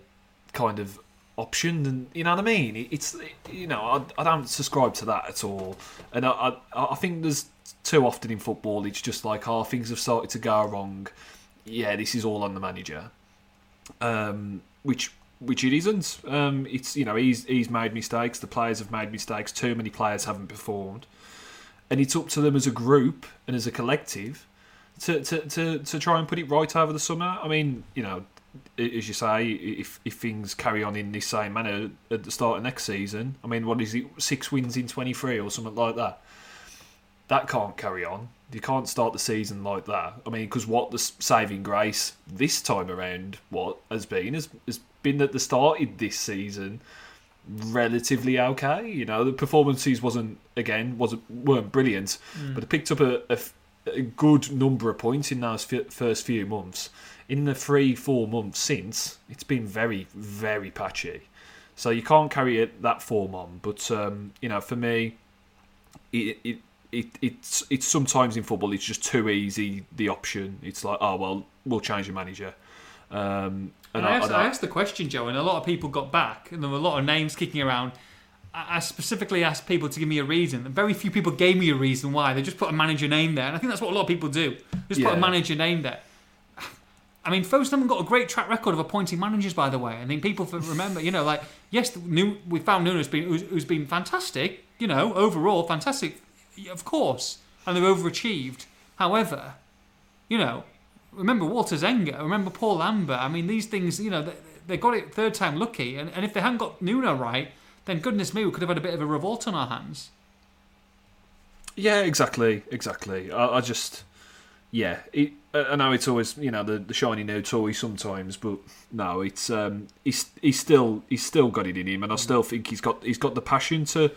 kind of option than you know what I mean? It- It's you know I, I don't subscribe to that at all, and I, I I think there's too often in football it's just like oh things have started to go wrong. Yeah, this is all on the manager, um, which which it isn't. Um, it's you know he's he's made mistakes. The players have made mistakes. Too many players haven't performed, and it's up to them as a group and as a collective to, to, to, to try and put it right over the summer. I mean, you know, as you say, if if things carry on in this same manner at the start of next season, I mean, what is it, six wins in twenty three or something like that? That can't carry on. You can't start the season like that. I mean, because what the saving grace this time around, what has been has, has been that the started this season relatively okay. You know, the performances wasn't again wasn't weren't brilliant, but they picked up a good number of points in those f- first few months. In the three four months since, it's been very very patchy. So you can't carry it that form on. But um, you know, for me, it, it it it's it's sometimes in football it's just too easy the option. It's like oh well we'll change the manager. Um, And I, asked, I asked the question, Joe, and a lot of people got back, and there were a lot of names kicking around. I I specifically asked people to give me a reason, and very few people gave me a reason why. They just put a manager name there, and I think that's what a lot of people do. Just put a manager name there. I mean, Fosun haven't got a great track record of appointing managers, by the way. I think people remember, you know, like yes, the new, we found Nuno's been who's, who's been fantastic, you know, overall fantastic, of course, and they're overachieved. However, you know, remember Walter Zenga, remember Paul Lambert. I mean, these things, you know, they, they got it third time lucky, and, and if they hadn't got Nuno right, then goodness me, we could have had a bit of a revolt on our hands. Yeah, exactly, exactly. I, I just, yeah, it, I I know it's always you know the, the shiny new toy sometimes, but no, it's um, he's he's still he's still got it in him, and I still think he's got he's got the passion to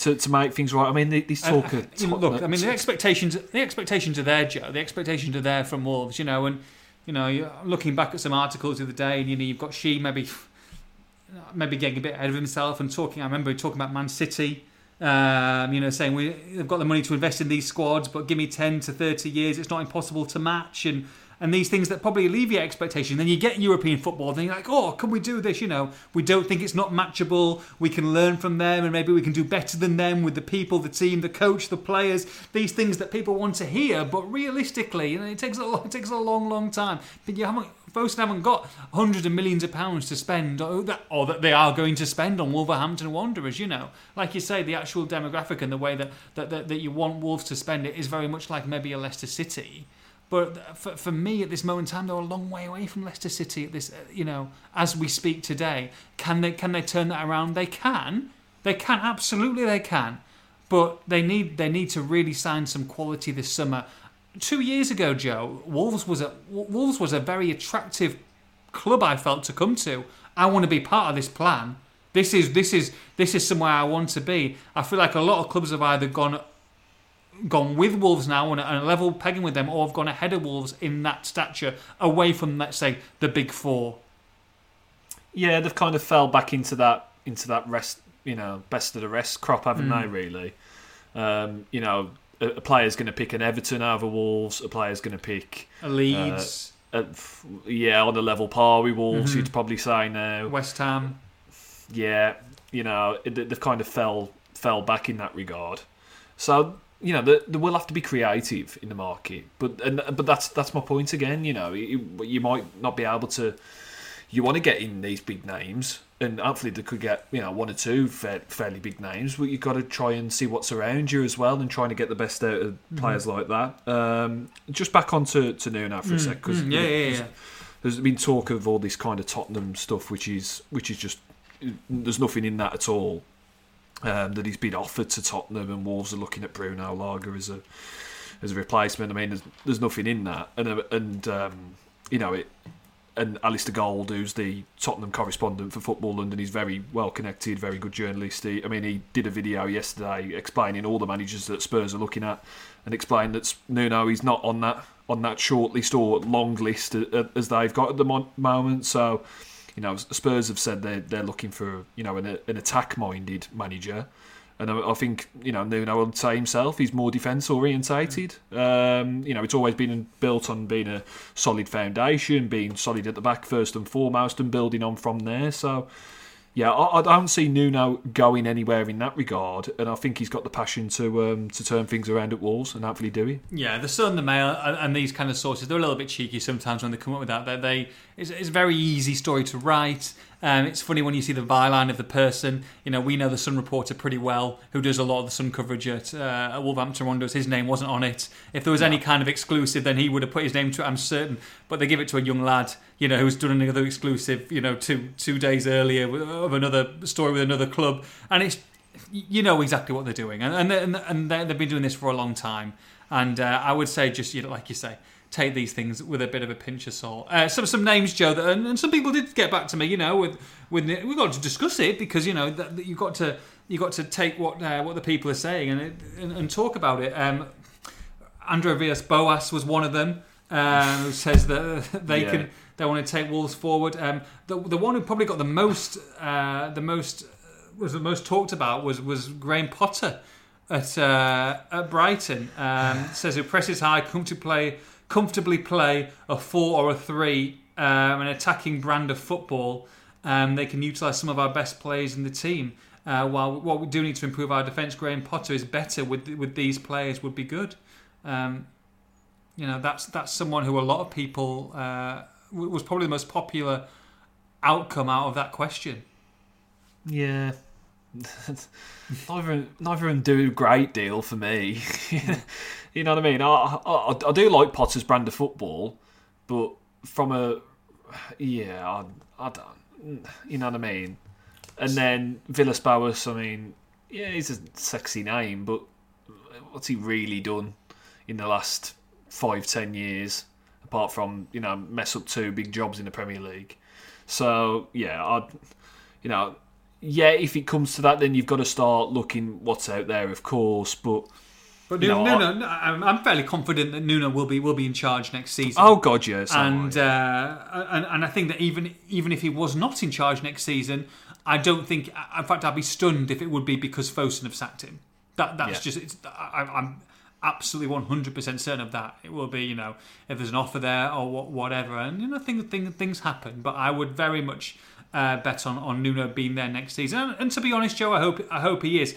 to, to make things right. I mean, these talk of you look, I mean, the expectations the expectations are there, Joe. The expectations are there from Wolves, you know, and you know, you're looking back at some articles the other day, and you know, you've got Shi maybe maybe getting a bit ahead of himself and talking. I remember talking about Man City Um, you know, saying we, they've got the money to invest in these squads, but give me 10 to 30 years, it's not impossible to match. And and these things that probably alleviate expectation. Then you get European football, then you're like, oh, can we do this? You know, we don't think it's not matchable. We can learn from them, and maybe we can do better than them with the people, the team, the coach, the players. These things that people want to hear, but realistically, you know, it takes a long, it takes a long, long time. But you haven't. Fosun haven't got hundreds of millions of pounds to spend, or that, or that they are going to spend on Wolverhampton Wanderers. You know, like you say, the actual demographic and the way that, that, that, that you want Wolves to spend it is very much like maybe a Leicester City but for, for me, at this moment in time, they're a long way away from Leicester City. At this, uh, you know, as we speak today, can they can they turn that around? They can. They can absolutely. They can. But they need they need to really sign some quality this summer. Two years ago, Joe, Wolves was a Wolves was a very attractive club. I felt to come to. I want to be part of this plan. This is this is this is somewhere I want to be. I feel like a lot of clubs have either gone gone with Wolves now and a level pegging with them, or have gone ahead of Wolves in that stature, away from let's say the big four. Yeah, they've kind of fell back into that into that rest, you know, best of the rest crop, haven't mm. they? Really, um, you know, a, a player's going to pick an Everton over Wolves, a player's going to pick a Leeds. Uh, a, yeah, on a level par with Wolves, mm-hmm. you'd probably say now. West Ham. Yeah, you know, they've kind of fell fell back in that regard. So you know, they, they will have to be creative in the market. But and but that's that's my point again. You know, you, you might not be able to. You want to get in these big names, and hopefully they could get you know one or two fairly big names. But you've got to try and see what's around you as well, and trying to get the best out of mm-hmm. players like that. Um, just back on to to Nuno for a mm, sec, because mm, yeah, yeah, yeah. there's been talk of all this kind of Tottenham stuff, which is which is just there's nothing in that at all um, that he's been offered to Tottenham, and Wolves are looking at Bruno Lage as a as a replacement. I mean, there's, there's nothing in that, and uh, and um, you know it. And Alasdair Gold, who's the Tottenham correspondent for Football London, he's very well connected, very good journalist. He, I mean, he did a video yesterday explaining all the managers that Spurs are looking at, and explained that Nuno he's not on that on that short list or long list as they've got at the moment. So you know, Spurs have said they're they're looking for you know an, an attack minded manager, and I, I, think you know Nuno will say himself he's more defence orientated. Um, you know, it's always been built on being a solid foundation, being solid at the back first and foremost, and building on from there. So yeah, I, I, don't see Nuno going anywhere in that regard, and I think he's got the passion to um, to turn things around at Wolves and hopefully do it. Yeah, the Sun, the Mail, and these kind of sources, they're a little bit cheeky sometimes when they come up with that. They, they it's, it's a very easy story to write. Um, it's funny when you see the byline of the person. You know, we know the Sun reporter pretty well, who does a lot of the Sun coverage at, uh, at Wolverhampton Wanderers. His name wasn't on it. If there was any kind of exclusive, then he would have put his name to it. I'm certain. But they give it to a young lad, you know, who's done another exclusive, you know, two two days earlier of another story with another club, and it's you know exactly what they're doing, and and, and they've been doing this for a long time. And uh, I would say, just you know, like you say, take these things with a bit of a pinch of salt. Uh, some some names, Joe, that, and, and, some people did get back to me. You know, with with we got to discuss it because you know that, that you got to you got to take what uh, what the people are saying and, and, and talk about it. Um, Andre Villas Boas was one of them uh, who says that they yeah. can they want to take Wolves forward. Um, the the one who probably got the most uh, the most was the most talked about was was Graham Potter at uh, at Brighton. Um, says who presses high, come to play comfortably play a four or a three, um, an attacking brand of football. Um, they can utilise some of our best players in the team. Uh, while what we do need to improve our defence, Graham Potter is better with with these players would be good. Um, you know, that's that's someone who a lot of people uh, was probably the most popular outcome out of that question. Yeah, neither neither of them do a great deal for me. you know what I mean? I, I, I do like Potter's brand of football, but from a yeah, I, I don't, you know what I mean. And then Villas Boas, I mean, yeah, he's a sexy name, but what's he really done in the last five, ten years? Apart from you know mess up two big jobs in the Premier League. So yeah, I, you know, yeah, if it comes to that, then you've got to start looking what's out there, of course. But but Nuno, no, no, I'm fairly confident that Nuno will be will be in charge next season. Oh God, yes. And uh, and and I think that even even if he was not in charge next season, I don't think. In fact, I'd be stunned if it would be because Fosun have sacked him. That that's Yeah. just. It's, I, I'm absolutely 100% certain of that. It will be, you know, if there's an offer there or wha- whatever, and you know, things things, things happen. But I would very much uh, bet on on Nuno being there next season. And, and to be honest, Joe, I hope I hope he is.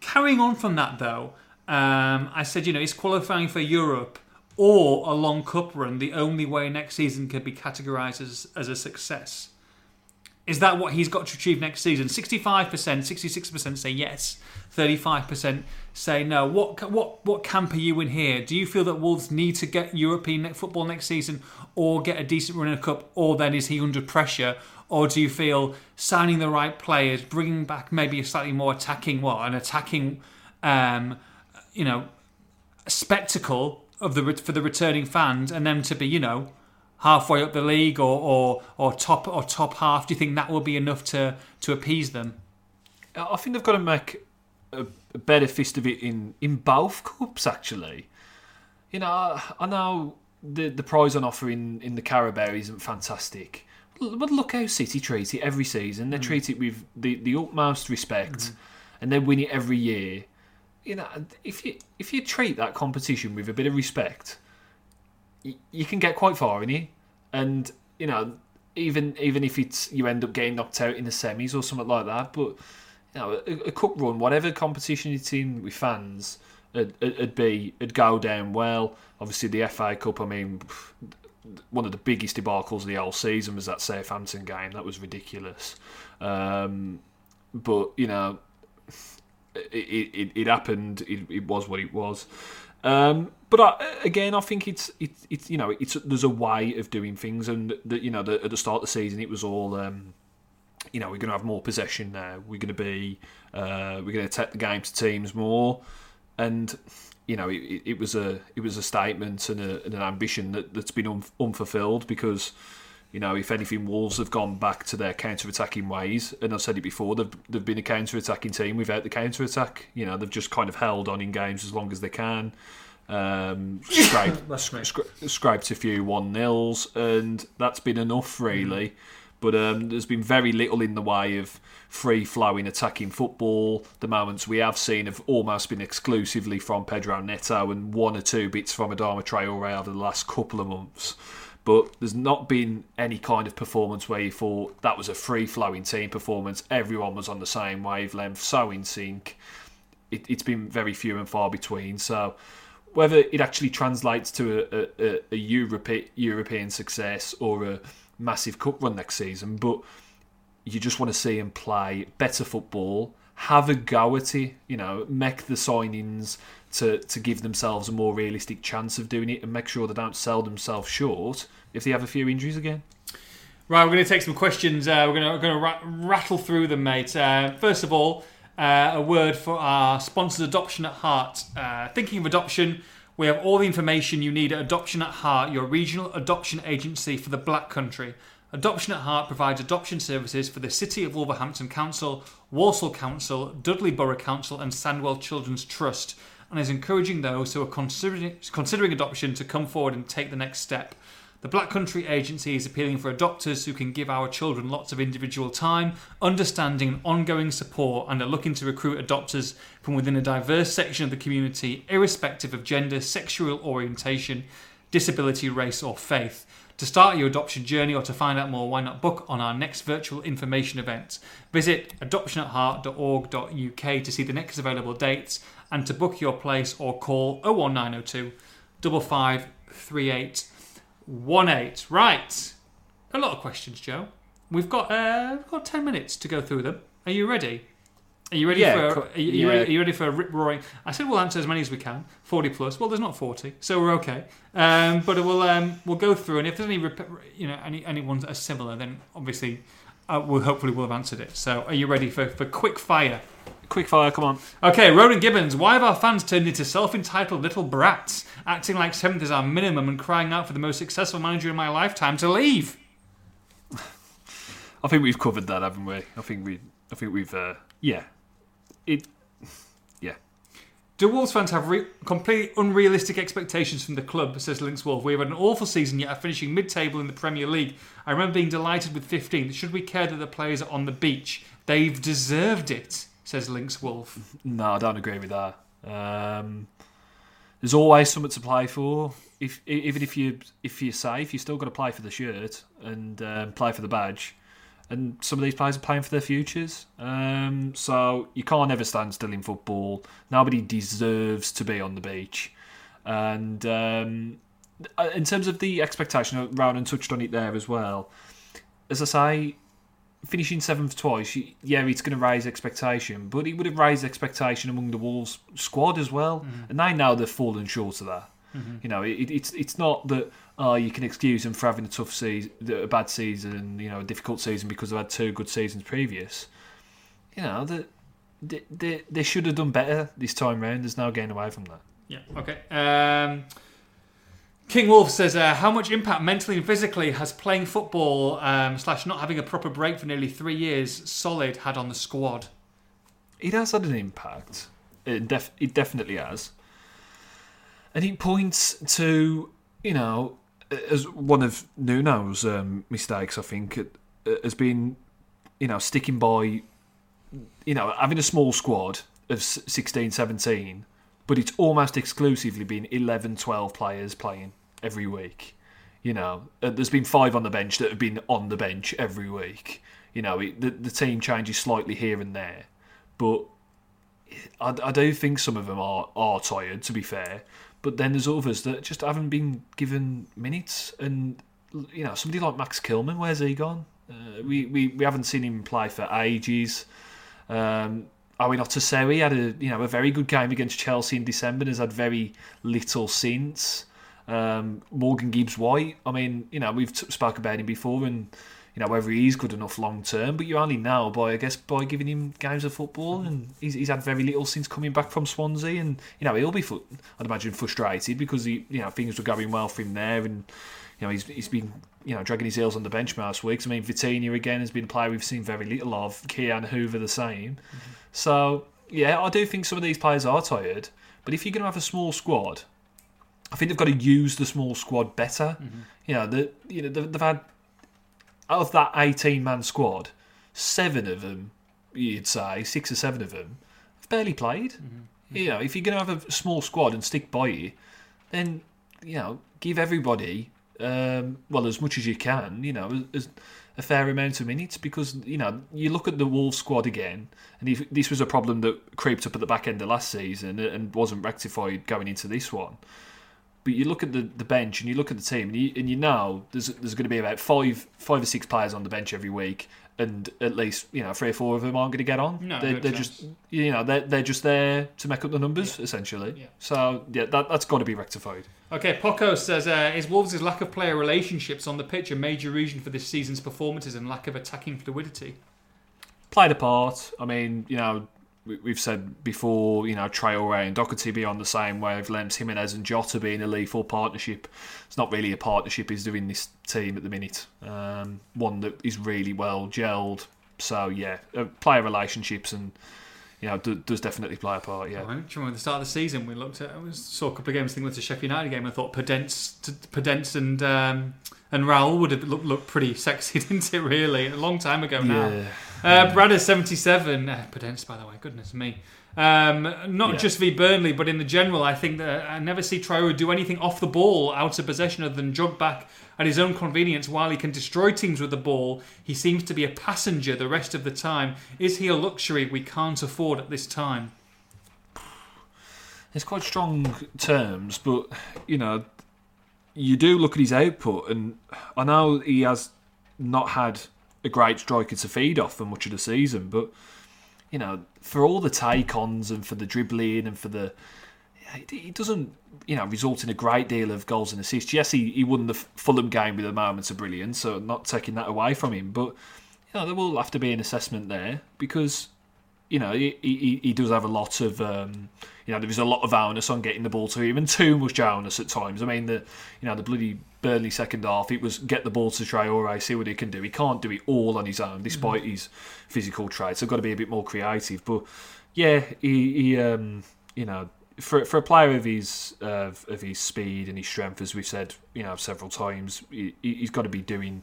Carrying on from that though, um, I said, you know, he's qualifying for Europe or a long cup run. The only way next season could be categorised as as a success. Is that what he's got to achieve next season? 65%, 66% say yes, 35% say no. What what what camp are you in here? Do you feel that Wolves need to get European football next season or get a decent run in a cup or then is he under pressure? Or do you feel signing the right players, bringing back maybe a slightly more attacking, what, an attacking, um, you know, a spectacle of the for the returning fans and them to be, you know, halfway up the league or, or, or top or top half? Do you think that will be enough to, to appease them? I think they've got to make a, a better fist of it in, in both cups. Actually, you know, I, know the the prize on offer in, in the Carabao isn't fantastic, but look how City treat it every season. They mm. treat it with the, the utmost respect, mm. and they win it every year. You know, if you if you treat that competition with a bit of respect, you, you can get quite far in it. And you know, even even if it's you end up getting knocked out in the semis or something like that, but you know, a, a cup run, whatever competition it's in with fans, it'd, it'd be it'd go down well. Obviously, the FA Cup. I mean, one of the biggest debacles of the whole season was that Southampton game. That was ridiculous. Um, but you know, it it, it happened. It, it was what it was. Um, but I, again, I think it's it's it's you know it's there's a way of doing things, and that you know the, at the start of the season it was all. Um, you know, we're going to have more possession now. We're going to be, uh, we're going to take the game to teams more, and you know, it, it was a it was a statement and, a, and an ambition that, that's been un, unfulfilled because, you know, if anything, Wolves have gone back to their counter-attacking ways, and I've said it before, they've they've been a counter-attacking team without the counter-attack. You know, they've just kind of held on in games as long as they can. Um, scraped, scra- scraped a few one nils, and that's been enough really. But um, there's been very little in the way of free flowing attacking football. The moments we have seen have almost been exclusively from Pedro Neto and one or two bits from Adama Traore over the last couple of months. But there's not been any kind of performance where you thought that was a free flowing team performance. Everyone was on the same wavelength, so in sync. It, it's been very few and far between. So whether it actually translates to a, a, a Europe, European success or a massive cup run next season, but you just want to see him play better football, have a go at it, you know, make the signings to, to give themselves a more realistic chance of doing it and make sure they don't sell themselves short if they have a few injuries again. Right, we're going to take some questions. Uh, we're going to, going to ra- rattle through them, mate. Uh, first of all, uh, a word for our sponsors, Adoption at Heart. Uh, thinking of adoption, we have all the information you need at Adoption at Heart, your regional adoption agency for the Black Country. Adoption at Heart provides adoption services for the City of Wolverhampton Council, Walsall Council, Dudley Borough Council, and Sandwell Children's Trust, and is encouraging those who are considering, considering adoption to come forward and take the next step. The Black Country Agency is appealing for adopters who can give our children lots of individual time, understanding, and ongoing support, and are looking to recruit adopters from within a diverse section of the community, irrespective of gender, sexual orientation, disability, race, or faith. To start your adoption journey or to find out more, why not book on our next virtual information event? Visit adoptionatheart.org.uk to see the next available dates and to book your place or call 01902 5538 18. Right. A lot of questions, Joe. We've got uh, we've got 10 minutes to go through them. Are you ready? Are you ready Yeah, for are you, yeah. ready, are you ready for a rip roaring? I said we'll answer as many as we can. 40 plus. Well, there's not 40, so we're okay. Um, but we'll um, we'll go through and if there's any you know any any ones that are similar, then obviously uh, we'll hopefully we'll have answered it. So, are you ready for for quick fire? Quick fire, come on. Okay, Ronan Gibbons, why have our fans turned into self entitled little brats, acting like seventh is our minimum and crying out for the most successful manager in my lifetime to leave? I think we've covered that, haven't we? I think we, I think we've, uh, yeah, it, yeah. Do Wolves fans have re- completely unrealistic expectations from the club, says Lynx Wolf? We have had an awful season, yet are finishing mid table in the Premier League. I remember being delighted with 15th. Should we care that the players are on the beach? They've deserved it, says Lynx Wolf. No, I don't agree with that. Um, there's always something to play for. If even if you if you're safe, you still got to play for the shirt and um, play for the badge. And some of these players are playing for their futures. Um, so you can't ever stand still in football. Nobody deserves to be on the beach. And um, in terms of the expectation, Rowan touched on it there as well. As I say, finishing seventh twice, yeah, it's going to raise expectation, but it would have raised expectation among the Wolves squad as well, mm-hmm. and they know they've fallen short of that. Mm-hmm. You know, it, it's it's not that oh, you can excuse them for having a tough season, a bad season, you know, a difficult season because they've had two good seasons previous. You know, that they, they, they should have done better this time round. There's no getting away from that. Yeah. Okay. Um, King Wolf says, uh, "How much impact mentally and physically has playing football um, slash not having a proper break for nearly three years solid had on the squad?" It has had an impact. It, def- it definitely has, and he points to you know as one of Nuno's um, mistakes. I think it has been you know sticking by you know having a small squad of 16, 17 but it's almost exclusively been 11, 12 players playing every week. You know, uh, there's been five on the bench that have been on the bench every week. You know, it, the, the team changes slightly here and there, but I, I do think some of them are, are tired, to be fair. But then there's others that just haven't been given minutes. And, you know, somebody like Max Kilman, where's he gone? Uh, we, we, we haven't seen him play for ages. Um, Owen Otasowie had a you know a very good game against Chelsea in December and has had very little since. Um, Morgan Gibbs White, I mean, you know, we've t- spoke about him before, and you know whether he's good enough long term, but you only know by I guess by giving him games of football, and he's, he's had very little since coming back from Swansea, and you know he'll be, I'd imagine, frustrated because he, you know, things were going well for him there, and you know he's he's been you know dragging his heels on the bench most weeks. I mean, Vitinha again has been a player we've seen very little of. Ki-Jana the same. Mm-hmm. So yeah, I do think some of these players are tired, but if you're going to have a small squad I think they've got to use the small squad better. Mm-hmm. You know, the, you know they've, they've had out of that eighteen-man squad, seven of them, you'd say, six or seven of them, have barely played. Mm-hmm. You know, if you're going to have a small squad and stick by you, then you know, give everybody um, well as much as you can. You know, as, a fair amount of minutes because you know you look at the Wolves squad again, and if this was a problem that creeped up at the back end of last season and wasn't rectified going into this one. But you look at the, the bench and you look at the team and you, and you know there's there's going to be about five five or six players on the bench every week and at least you know three or four of them aren't going to get on. No, they're, they're just you know they're, they're just there to make up the numbers yeah. essentially. Yeah. So yeah, that that's got to be rectified. Okay, Poco says uh, is Wolves' lack of player relationships on the pitch a major reason for this season's performances and lack of attacking fluidity? Played a part. I mean, you know, we've said before, you know, Traore and Doherty be on the same wavelengths, Jimenez and Jota being a lethal partnership. It's not really a partnership he's doing this team at the minute. Um, one that is really well gelled. So, yeah, uh, player relationships and, you know, do, does definitely play a part, yeah. You remember at the start of the season, we looked at, we saw a couple of games, I think with the Sheffield United game, I thought Podence, Podence and um, and Raul would have looked, looked pretty sexy, didn't it, really? A long time ago now. Yeah. Uh, Brad is 77. Uh, by the way, goodness me. Um, not yeah. just v Burnley, but in the general, I think that I never see Traore do anything off the ball, out of possession, other than jog back at his own convenience. While he can destroy teams with the ball, he seems to be a passenger the rest of the time. Is he a luxury we can't afford at this time? It's quite strong terms, but you know, you do look at his output, and I know he has not had a great striker to feed off for much of the season. But you know, for all the take-ons and for the dribbling and for the, he doesn't you know result in a great deal of goals and assists. Yes, he, he won the Fulham game with a moment of brilliance, so not taking that away from him. But you know, there will have to be an assessment there because you know he, he, he does have a lot of. Um, you know, there was a lot of onus on getting the ball to him, and too much onus at times. I mean, the you know the bloody Burnley second half, it was get the ball to Traore, see what he can do. He can't do it all on his own, despite mm-hmm. his physical traits. So, got to be a bit more creative. But yeah, he, he um, you know, for for a player of his uh, of his speed and his strength, as we've said, you know, several times, he, has got to be doing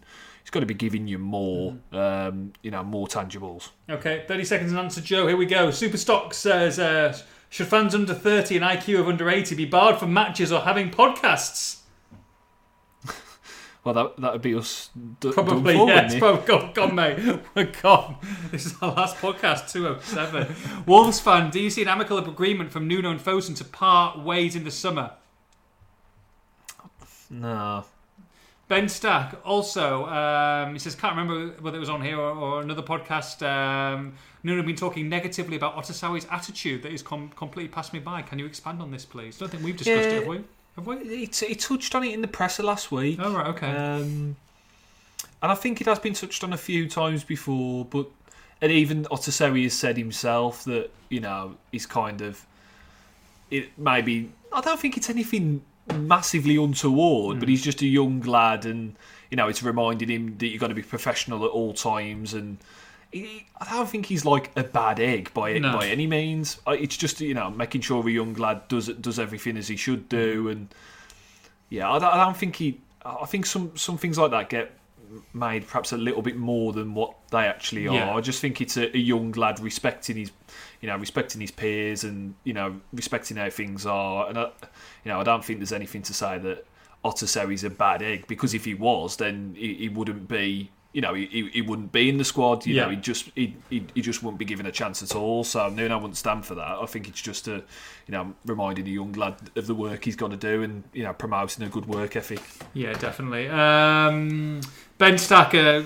he's got to be giving you more, um, you know, more tangibles. Okay, 30 seconds and answer, Joe. Here we go. Superstock says uh, Should fans under 30 and IQ of under 80 be barred from matches or having podcasts? Well, that that would be us. D- Probably, for, yes. wouldn't? Probably, gone, gone, mate. We're gone. This is our last podcast, 207. Wolves fan, do you see an amicable agreement from Nuno and Fosun to part ways in the summer? No. Ben Stack also, um, he says, can't remember whether it was on here or, or another podcast. Um, Nuno been talking negatively about Otasowie's attitude that is com- completely passed me by. Can you expand on this, please? I don't think we've discussed it, have we? Have we? He, t- he touched on it in the presser last week. Oh, right, okay. Um, and I think it has been touched on a few times before, but and even Otasowie has said himself that you know he's kind of it maybe I don't think it's anything massively untoward, but hmm. he's just a young lad, and you know it's reminding him that you've got to be professional at all times, and he, I don't think he's like a bad egg by No. by any means. It's just you know making sure a young lad does does everything as he should do, hmm. and yeah, I don't, I don't think he. I think some some things like that get made perhaps a little bit more than what they actually are. Yeah. I just think it's a, a young lad respecting his, you know, respecting his peers and you know respecting how things are. And I, you know, I don't think there's anything to say that Otasowie's a bad egg because if he was, then he, he wouldn't be. You know, he, he, wouldn't be in the squad. You know, he just he, he, he just wouldn't be given a chance at all. So no, I wouldn't stand for that. I think it's just a, you know, reminding a young lad of the work he's got to do and you know promoting a good work ethic. Yeah, definitely. Um, ben Stacker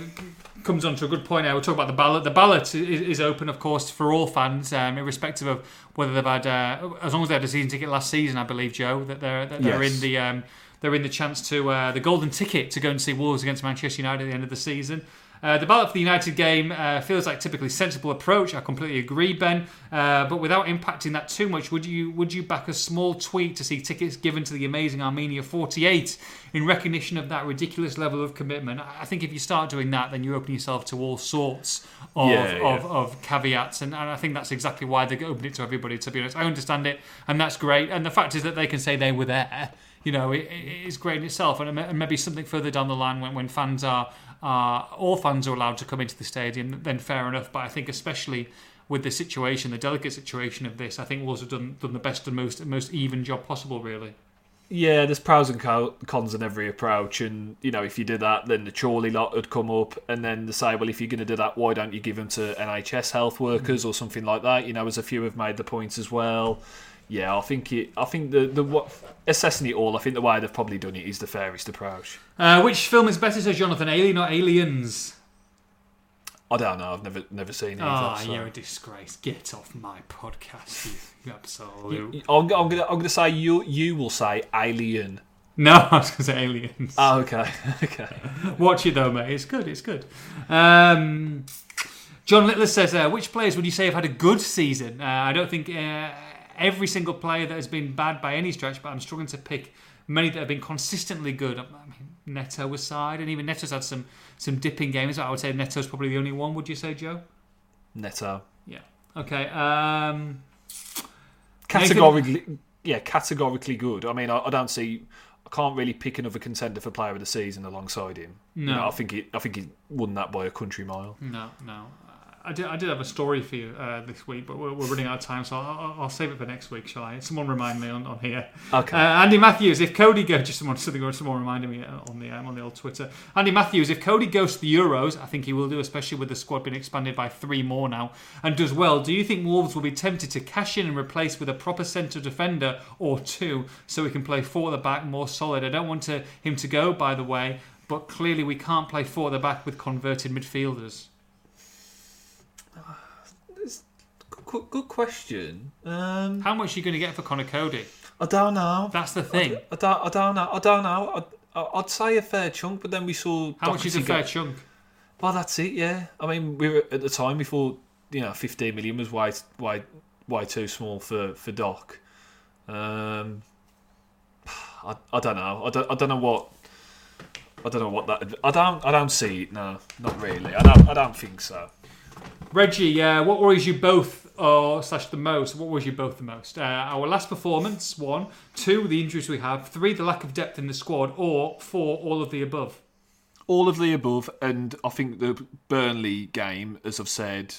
comes on to a good point now. We'll talk about the ballot. The ballot is, is open, of course, for all fans, um, irrespective of whether they've had, uh, as long as they had a season ticket last season, I believe, Joe, that they're that they're Yes. in the um, they're in the chance to uh, the golden ticket to go and see Wolves against Manchester United at the end of the season. Uh, the ballot for the United game uh, feels like typically sensible approach. I completely agree, Ben. Uh, but without impacting that too much, would you would you back a small tweet to see tickets given to the amazing Armenia 48 in recognition of that ridiculous level of commitment? I think if you start doing that, then you open yourself to all sorts of Yeah, yeah. of, of caveats, and, and I think that's exactly why they opened it to everybody. To be honest, I understand it, and that's great. And the fact is that they can say they were there. You know, it, it is great in itself, and and maybe something further down the line when, when fans are, are all fans are allowed to come into the stadium, then fair enough. But I think especially with the situation, the delicate situation of this, I think Wolves have done done the best and most most even job possible, really. Yeah, there's pros and cons in every approach, and you know if you do that, then the Chorley lot would come up, and then they say, well, if you're going to do that, why don't you give them to NHS health workers mm-hmm. or something like that? You know, as a few have made the point as well. Yeah, I think it. I think the the what assessing it all, I think the way they've probably done it is the fairest approach. Uh, which film is better, says Jonathan? Alien or Aliens? I don't know. I've never never seen either. Ah, so. you're a disgrace. Get off my podcast, you, absolute. I'm, I'm gonna I'm gonna say you you will say alien. No, I was going to say Aliens. Oh, okay, okay. Watch it though, mate. It's good. It's good. Um, John Littler says, uh, which players would you say have had a good season? Uh, I don't think uh, every single player that has been bad by any stretch, but I'm struggling to pick many that have been consistently good. I mean, Neto aside, and even Neto's had some some dipping games. I would say Neto's probably the only one. Would you say, Joe? Neto. Yeah. Okay. Um, categorically yeah categorically good i mean I, I don't see i can't really pick another contender for player of the season alongside him You No. know, i think it i think he won that by a country mile No, no. I did, I did have a story for you uh, this week, but we're, we're running out of time, so I'll, I'll- save it for next week, shall I? Someone remind me on, on here. okay Uh, Andy Matthews, if Coady goes, just someone, something, someone reminded me uh, on the um, on the old Twitter. Andy Matthews, if Coady goes to the Euros, I think he will do, especially with the squad being expanded by three more now, and does well. Do you think Wolves will be tempted to cash in and replace with a proper centre defender or two, so we can play four at the back more solid? I don't want to, him to go, by the way, but clearly we can't play four at the back with converted midfielders. Good, good question. Um How much are you going to get for Conor Coady? i don't know. That's the thing. i don't i don't know. I don't know. I'd, I'd say a fair chunk but then we saw How much is a fair chunk? well that's it yeah. I mean we were at the time before you know 15 million was way way way too small for for doc. Um I, I don't know. I don't, I don't know what I don't know what that I don't I don't see it no. Not really. I don't I don't think so. Reggie, uh, what worries you both, or slash the most? What was you both the most? Uh, our last performance, one. Two, the injuries we have. Three, the lack of depth in the squad. Or four, all of the above. all of the above, and I think the Burnley game, as I've said,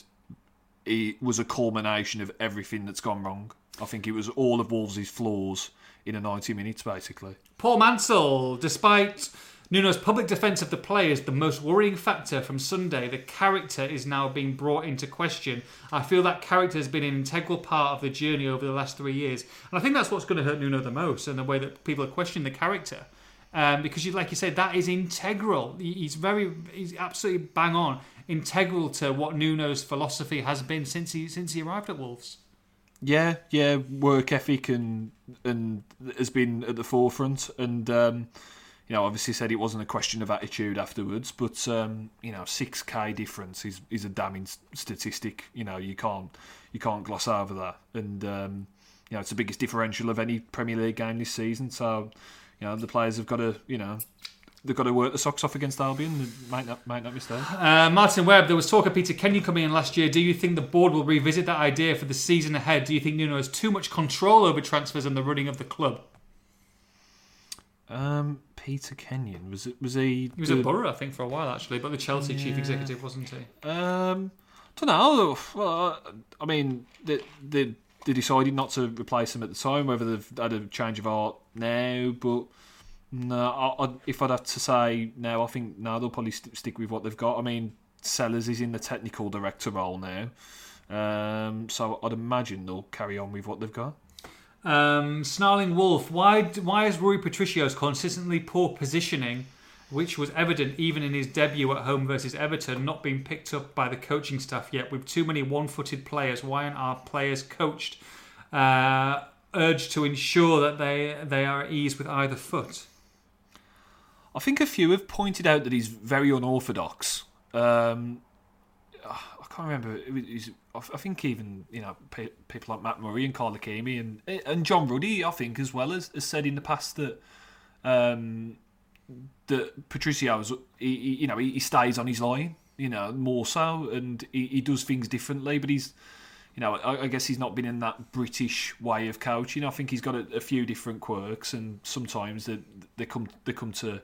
it was a culmination of everything that's gone wrong. I think it was all of Wolves' flaws in a 90 minutes, basically. Paul Mansell, despite Nuno's public defence of the players, the most worrying factor from Sunday, the character is now being brought into question. I feel that character has been an integral part of the journey over the last three years. And I think that's what's going to hurt Nuno the most, and the way that people are questioning the character. Um, because, you, like you said, that is integral. He's very, he's absolutely bang on, integral to what Nuno's philosophy has been since he since he arrived at Wolves. Yeah, yeah, work ethic and and has been at the forefront, and um, you know, obviously said it wasn't a question of attitude afterwards, but um, you know, six k difference is, is a damning statistic. You know, you can't you can't gloss over that, and um, you know, it's the biggest differential of any Premier League game this season. So, you know, the players have got to you know. They've got to work the socks off against Albion. Might not, might not mistake. Uh, Martin Webb, there was talk of Peter Kenyon coming in last year. Do you think the board will revisit that idea for the season ahead? Do you think Nuno has too much control over transfers and the running of the club? Um, Peter Kenyon was it? Was he? He was at Borough, I think, for a while actually, but the Chelsea chief executive wasn't he? Um, don't know. Well, I mean, they, they they decided not to replace him at the time. Whether they've had a change of heart now, but no. I, I, if I'd have to say now, I think now they'll probably st- stick with what they've got. I mean, Sellars is in the technical director role now, um, so I'd imagine they'll carry on with what they've got. Um, Snarling Wolf, why why is Rui Patricio's consistently poor positioning, which was evident even in his debut at home versus Everton, not being picked up by the coaching staff yet? With too many one-footed players, why aren't our players coached, uh, urged to ensure that they they are at ease with either foot? I think a few have pointed out that he's very unorthodox. Um, can't remember. it was- I think even you know people like Matt Murray and Carl Ikeme and and John Ruddy, I think as well has, has said in the past that um, that Patricio's he, he, you know he, he stays on his line, you know more so, and he, he does things differently. But he's you know I, I guess he's not been in that British way of coaching. I think he's got a, a few different quirks, and sometimes they they come they come to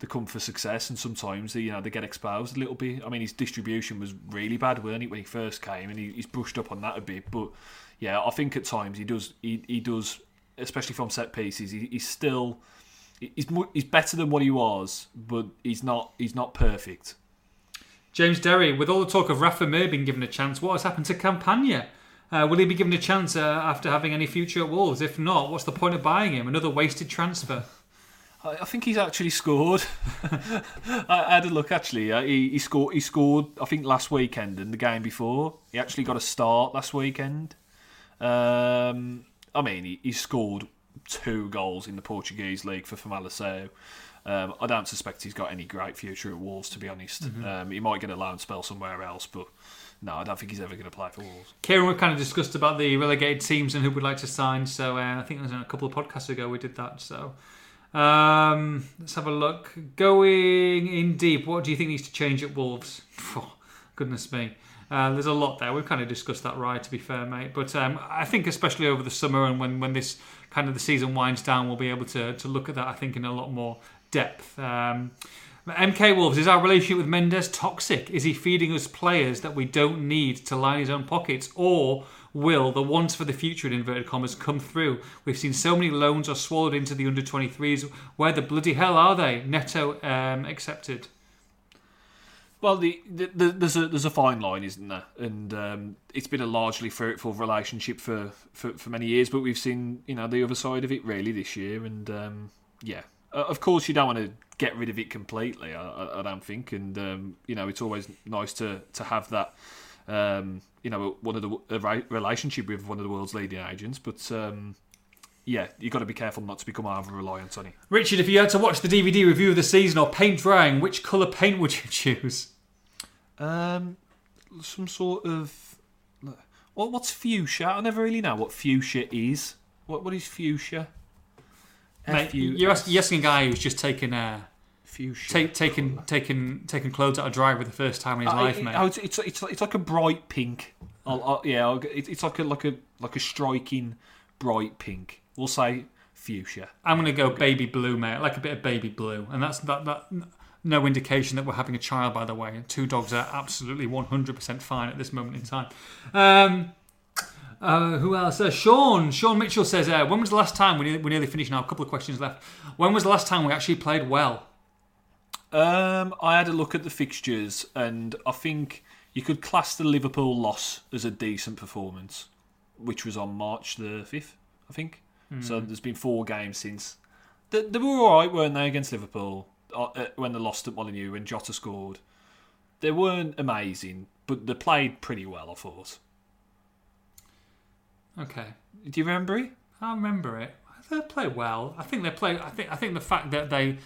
they come for success, and sometimes they, you know they get exposed a little bit. I mean, his distribution was really bad, weren't it, when he first came, and he, he's brushed up on that a bit. But yeah, I think at times he does he, he does, especially from set pieces, he, he's still he's he's better than what he was, but he's not he's not perfect. James Derry, with all the talk of Rafa Mir being given a chance, what has happened to Campana? Uh, will he be given a chance uh, after having any future at Wolves? If not, what's the point of buying him? Another wasted transfer. I, I think he's actually scored. I, I had a look actually. Uh, he, he scored. He scored. I think last weekend and the game before. He actually got a start last weekend. Um, I mean, he, he scored two goals in the Portuguese league for Famalicão. Um, I don't suspect he's got any great future at Wolves, to be honest. Um, he might get a loan spell somewhere else, but no, I don't think he's ever going to play for Wolves. Kieran, we've kind of discussed about the relegated teams and who we'd like to sign. So uh, I think it was a couple of podcasts ago we did that. So um, let's have a look. Going in deep, what do you think needs to change at Wolves? Oh, goodness me. Uh, there's a lot there. We've kind of discussed that, right? To be fair, mate. But um, I think, especially over the summer and when, when this kind of the season winds down, we'll be able to, to look at that. I think in a lot more depth. Um, MK Wolves, is our relationship with Mendes toxic? Is he feeding us players that we don't need to line his own pockets? Or will the wants for the future, in inverted commas, come through? We've seen so many loans are swallowed into the under 23s. Where the bloody hell are they? Neto um, accepted. Well, the, the, the, there's a there's a fine line, isn't there? And um, it's been a largely fruitful relationship for, for, for many years, but we've seen you know the other side of it really this year. And um, yeah, uh, of course you don't want to get rid of it completely. I, I, I don't think, and um, you know it's always nice to to have that. Um, you know, one of the a relationship with one of the world's leading agents, but um, yeah, you've got to be careful not to become over reliant on it. Richard, if you had to watch the DVD review of the season or paint drying, which colour paint would you choose? Um, some sort of what? What's fuchsia? I never really know what fuchsia is. What? What is fuchsia? Mate, you're, ask, you're asking a guy who's just taken uh, fuchsia. take, taken taken taken clothes out of dryer for the first time in his Uh, life, it- mate. oh, it's, it's it's it's like a bright pink. I'll, I'll, yeah, I'll, it, it's like a like a like a striking bright pink. We'll say fuchsia. I'm gonna go baby blue, mate. Like a bit of baby blue, and that's that. that No indication that we're having a child, by the way. Two dogs are absolutely 100% fine at this moment in time. Um, uh, who else? Uh, Sean. Sean Mitchell says, uh, when was the last time, we we're nearly finished now, a couple of questions left. When was the last time we actually played well? Um, I had a look at the fixtures, and I think you could class the Liverpool loss as a decent performance, which was on March the fifth, I think. So there's been four games since. They, they were all right, weren't they, against Liverpool uh, uh, when they lost at Molineux when Jota scored. They weren't amazing, but they played pretty well, I thought. Okay. Do you remember it? I remember it. They play well. I think they play. I think. I think the fact that they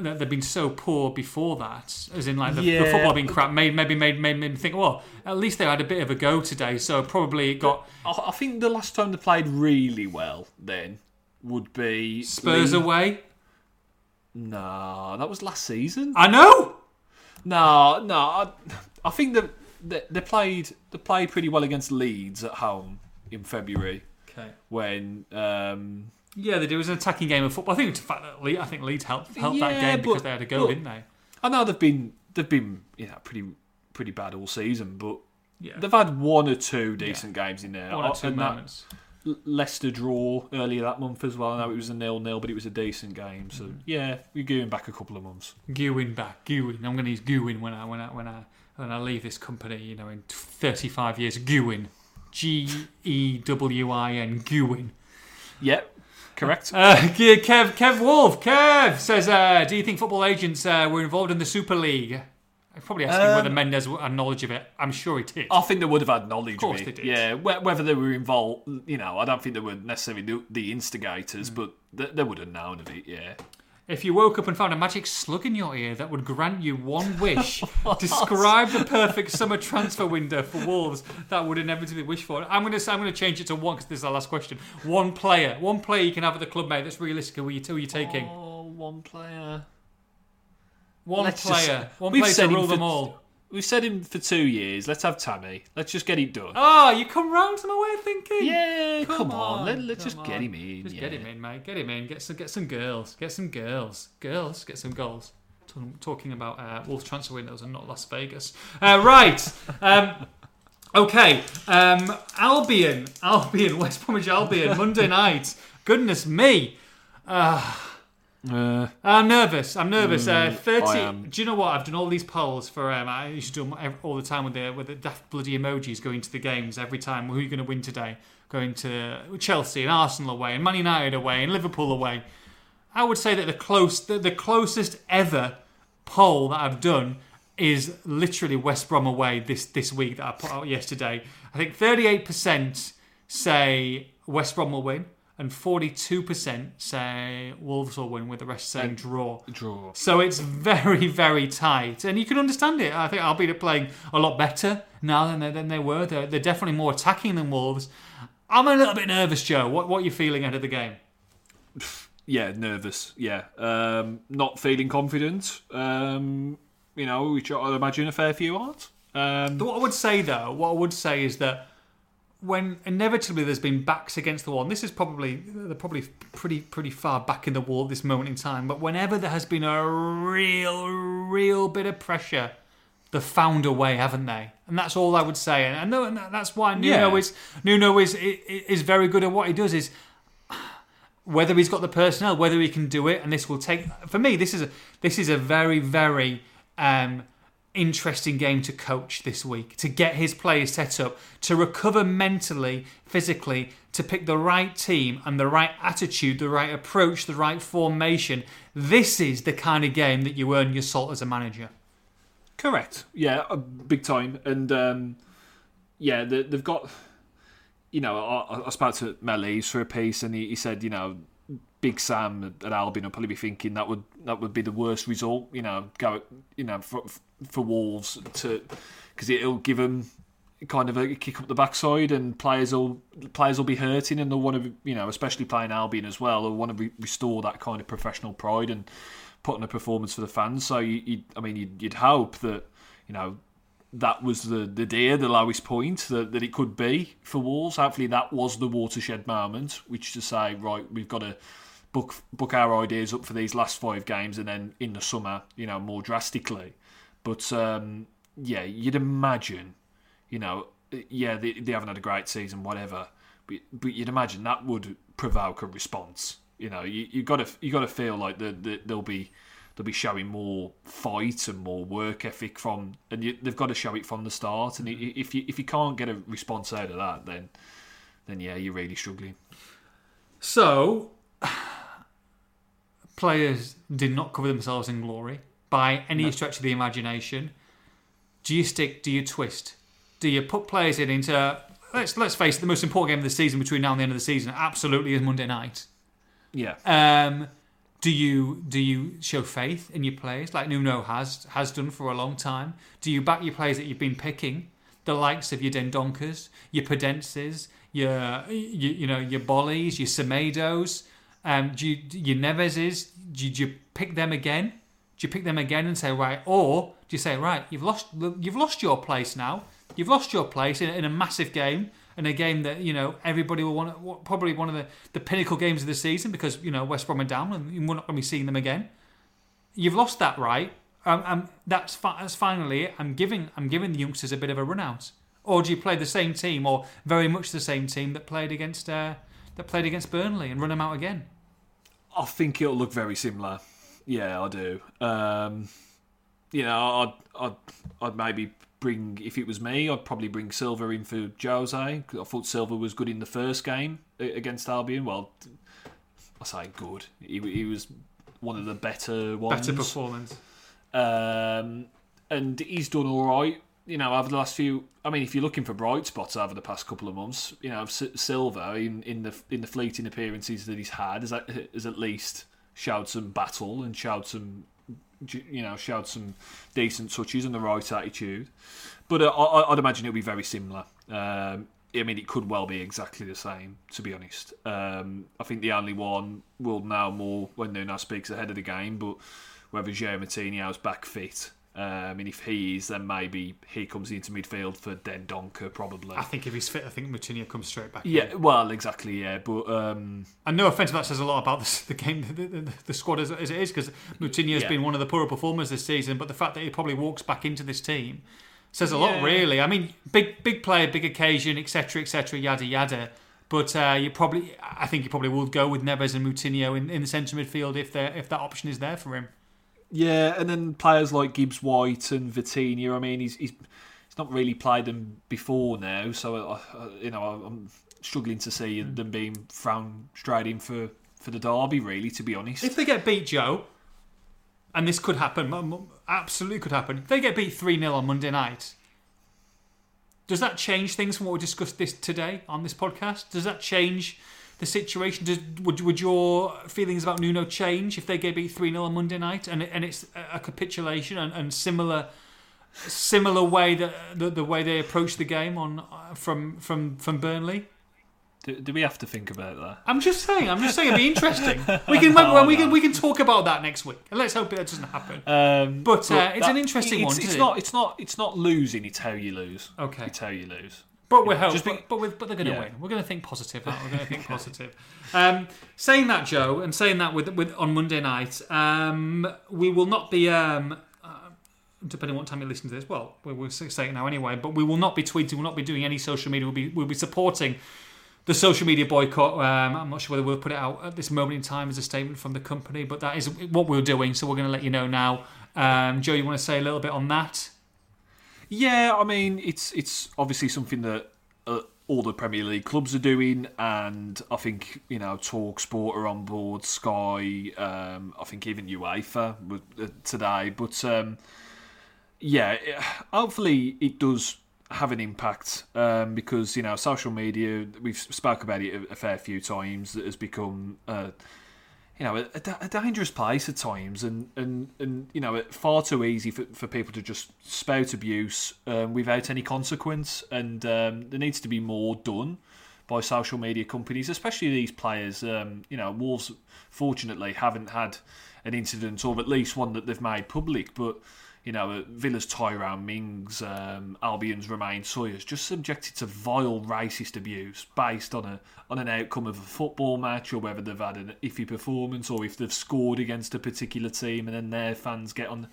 that they've been so poor before that, as in like the, the football being crap, made maybe made, made made me think. Well, at least they had a bit of a go today, so probably it got I, I think the last time they played really well then would be Spurs Leeds- away. No, that was last season. I know. No, no. I, I think that they, they played they played pretty well against Leeds at home in February Okay. when um, Yeah, they do. It was an attacking game of football. I think the fact that Leeds, I think Leeds helped helped that Yeah, game because they had a go, but- didn't they? I know they've been they've been you know pretty pretty bad all season, but Yeah. they've had one or two decent games in there. One or Oh, two and moments. Le- Leicester draw earlier that month as well. I know it was a nil nil, but it was a decent game. So Mm-hmm. yeah, we're going back a couple of months. Gewin back, Gewin. I'm going to use Gewin when I when I when I when I leave this company. You know, in 35 years, Gewin, G E W I N, Gewin. Yep, correct. Uh, Kev Kev Wolf Kev says, uh, do you think football agents uh, were involved in the Super League? I'm probably asking Um, whether Mendes had knowledge of it. I'm sure he did. I think they would have had knowledge of, course it. they did. Yeah, whether they were involved, you know, I don't think they were necessarily the, the Mm. instigators, but they, they would have known of it. Yeah. If you woke up and found a magic slug in your ear that would grant you one wish, describe the perfect summer transfer window for Wolves that would inevitably wish for. I'm going to say I'm going to change it to one because this is our last question. One player, one player you can have at the club, mate. That's realistic. Who are you, who are you taking? Oh, one player. one let's just- player, one player to rule them all. We've said him for two years. Let's have Tammy. Let's just get it done. Oh, you come round to my way of thinking. yeah, Come come, on. on, Let, let's come just get him in. Just yeah. get him in, mate. Get him in. Get some, get some girls. Get some girls. Girls. Get some goals. Talking, talking about uh, Wolves transfer windows and not Las Vegas. Uh, right. Um, okay. Um, Albion. Albion. West Bromwich Albion. Monday night. Goodness me. Uh, I'm nervous. I'm nervous. uh, I Thirty. am. Do you know what? I've done all these polls for. Um, I used to do them all the time with the with the daft bloody emojis going to the games every time. Who are you going to win today? Going to Chelsea and Arsenal away and Man United away and Liverpool away. I would say that the close the, the closest ever poll that I've done is literally West Brom away this this week that I put out yesterday. I think 38% say West Brom will win and 42% say Wolves will win with the rest saying draw. draw. So it's very, very tight, and you can understand it. I think Albion are playing a lot better now than they, than they were. They're, they're definitely more attacking than Wolves. I'm a little bit nervous, Joe. What what are you feeling ahead of the game? Yeah, nervous. Yeah, um, not feeling confident. Um, you know, which I imagine a fair few aren't. Um, What I would say though, what I would say is that when inevitably there's been backs against the wall, and this is probably they're probably pretty pretty far back in the wall at this moment in time, but whenever there has been a real, real bit of pressure, they've found a way, haven't they? And that's all I would say. And I know and that's why Nuno Yeah. is Nuno is is very good at what he does. Is whether he's got the personnel, whether he can do it, and this will take. For me, this is a this is a very very um, interesting game to coach this week to get his players set up to recover mentally, physically, to pick the right team and the right attitude, the right approach, the right formation. This is the kind of game that you earn your salt as a manager. Correct. Yeah, uh, big time. And um, yeah, they, they've got. You know, I, I spoke to Lees for a piece, and he, he said, you know, Big Sam at Albion will probably be thinking that would that would be the worst result. You know, go you know for for Wolves to because it'll give them kind of a kick up the backside, and players will players will be hurting, and they'll want to you know, especially playing Albion as well, they'll want to re- restore that kind of professional pride and put on a performance for the fans. So you, you I mean, you'd, you'd hope that you know that was the the deer, the lowest point that, that it could be for Wolves. Hopefully, that was the watershed moment, which to say, right, we've got to book book our ideas up for these last five games, and then in the summer, you know, more drastically. But um, yeah, you'd imagine, you know, yeah, they, they haven't had a great season, whatever. But, but you'd imagine that would provoke a response. You know, you you got to you got to feel like the, the, they'll be they'll be showing more fight and more work ethic from, and you, they've got to show it from the start. And i- if you if you can't get a response out of that, then then yeah, you're really struggling. So, players did not cover themselves in glory by any stretch of the imagination. Do you stick? Do you twist? Do you put players in into? Let's let's face it. The most important game of the season between now and the end of the season absolutely is Monday night. Yeah, Um, do you do you show faith in your players like Nuno has has done for a long time? Do you back your players that you've been picking, the likes of your Dendonckers, your Podences, your you, you know your Bolys, your Semedos, um, do you, your Neveses? Do you, do you pick them again? Do you pick them again and say right, or do you say right, you've lost you've lost your place now. You've lost your place in, in a massive game, in a game that you know everybody will want. Probably one of the, the pinnacle games of the season because you know West Brom are down and we're not going to be seeing them again. You've lost that right. Um, um, that's fi- that's finally it. I'm giving I'm giving the youngsters a bit of a run out. Or do you play the same team, or very much the same team that played against uh, that played against Burnley and run them out again? I think it'll look very similar. Yeah, I do. Um, you know, I'd, I'd, I'd maybe bring, if it was me, I'd probably bring Silva in for Jose. I thought Silva was good in the first game against Albion. Well, I say good. He, he was one of the better ones. Better performance. Um, and he's done all right. You know, over the last few. I mean, if you're looking for bright spots over the past couple of months, you know, S- Silva in, in the in the fleeting appearances that he's had at- has at least showed some battle and showed some, you know, showed some decent touches and the right attitude. But uh, I, I'd imagine it'll be very similar. Um, I mean, it could well be exactly the same, to be honest. Um, I think the only one will know more when Nuno speaks ahead of the game, but whether João Moutinho's back fit. Um, and if he is, then maybe he comes into midfield for Dendoncker, probably. I think if he's fit, I think Moutinho comes straight back. in. Yeah, well, exactly, yeah. But um, And no offense, that says a lot about the, the game, the, the, the squad as, as it is, because Moutinho's Yeah. been one of the poorer performers this season. But the fact that he probably walks back into this team says a lot, really. I mean, big big player, big occasion, etc., etc., yada yada. But uh, you probably, I think you probably will go with Neves and Moutinho in, in the centre midfield if there if that option is there for him. Yeah, and then players like Gibbs White and Vitinha, I mean, he's, he's, he's not really played them before now, so, uh, uh, you know, I'm struggling to see them being thrown straight in for, for the derby, really, to be honest. If they get beat, Joe, and this could happen, absolutely could happen. If they get beat 3 0 on Monday night, does that change things from what we discussed this today on this podcast? Does that change the situation? Does, would, would your feelings about Nuno change if they get beat 3 0 on Monday night and, and it's a capitulation and, and similar similar way that the, the way they approach the game on from from from Burnley? Do, do we have to think about that? I'm just saying. I'm just saying. It'd be interesting. We can when we can we can talk about that next week, and let's hope that doesn't happen. Um, But, uh, it's an interesting it's, one, It's it? not. It's not. It's not losing. It's how you lose. Okay. It's how you lose. But we're just be- but, but, we're, but they're going to Yeah. win. We're going to think positive. aren't? We're going to think positive. Um, saying that, Joe, and saying that with, with on Monday night, um, we will not be. Um, uh, depending on what time you listen to this, well, we- we'll say it now anyway. But we will not be tweeting. We'll not be doing any social media. We'll be we'll be supporting the social media boycott. Um, I'm not sure whether we'll put it out at this moment in time as a statement from the company, but that is what we're doing. So we're going to let you know now. Um, Joe, you want to say a little bit on that? Yeah, I mean, it's it's obviously something that uh, all the Premier League clubs are doing, and I think you know Talk Sport are on board, Sky, um, I think even UEFA uh, today. But um, yeah, hopefully it does have an impact um, because you know social media. We've spoke about it a, a fair few times. That has become. Uh, you know, a, a dangerous place at times, and, and, and you know, far too easy for, for people to just spout abuse um, without any consequence. And um, there needs to be more done by social media companies, especially these players. Um, you know, Wolves fortunately haven't had an incident, or at least one that they've made public. But you know, Villa's Tyrone Mings, um, Albion's Romaine Sawyers, just subjected to vile racist abuse based on a on an outcome of a football match or whether they've had an iffy performance or if they've scored against a particular team and then their fans get on.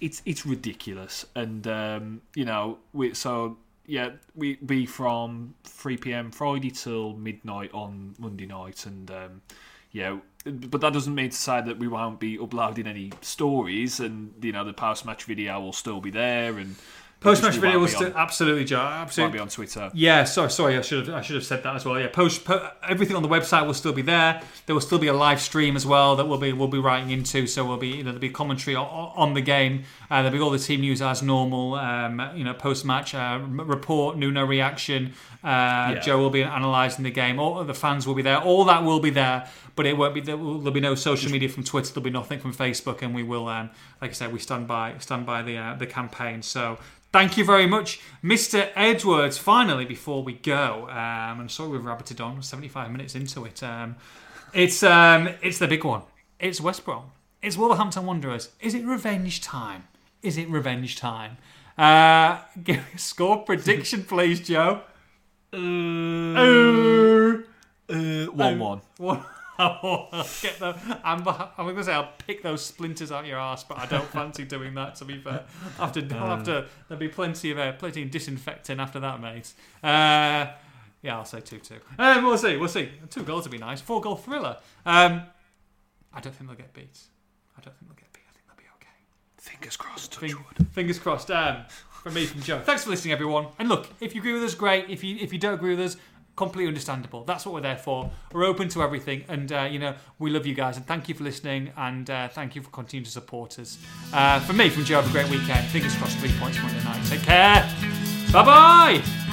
It's it's ridiculous, and um, you know, we so yeah, we be from 3 p.m. Friday till midnight on Monday night, and um, yeah, but that doesn't mean to say that we won't be uploading any stories, and you know the post match video will still be there, and Post match video was still, absolutely, Joe. Absolutely. be on Twitter. Yeah, sorry, sorry. I should have, I should have said that as well. Yeah, post, po- everything on the website will still be there. There will still be a live stream as well that we'll be we'll be writing into. So we'll be you know there'll be commentary on, on the game. Uh, there'll be all the team news as normal. Um, you know, post match uh, report, Nuno reaction. Uh, Joe will be analysing the game. All the fans will be there. All that will be there. But it won't be. There will there'll be no social media from Twitter. There'll be nothing from Facebook. And we will, um, like I said, we stand by stand by the uh, the campaign. So. Thank you very much, Mr. Edwards. Finally, before we go, um, I'm sorry we've rabbited on. 75 minutes into it. Um, it's um, it's the big one. It's West Brom. It's Wolverhampton Wanderers. Is it revenge time? Is it revenge time? Uh, give me a score prediction, please, Joe. Oh. Uh, one-one. What? I'll get the. I'm, I'm going to say I'll pick those splinters out your ass, but I don't fancy doing that. To be fair, after I'll have to, there'll be plenty of uh, plenty of disinfecting after that, mate. Uh, yeah, I'll say two two. Um, we'll see. We'll see. Two goals would be nice. Four goal thriller. Um, I don't think they'll get beat. I don't think they'll get beat. I think they'll be okay. Fingers crossed. Fing- fingers crossed. Um, from me, from Joe. Thanks for listening, everyone. And look, if you agree with us, great. If you if you don't agree with us, completely understandable. That's what we're there for. We're open to everything, and uh, you know we love you guys. And thank you for listening, and uh, thank you for continuing to support us. Uh, from me, from Joe, have a great weekend. Fingers crossed, three points Monday night. Take care. Bye bye.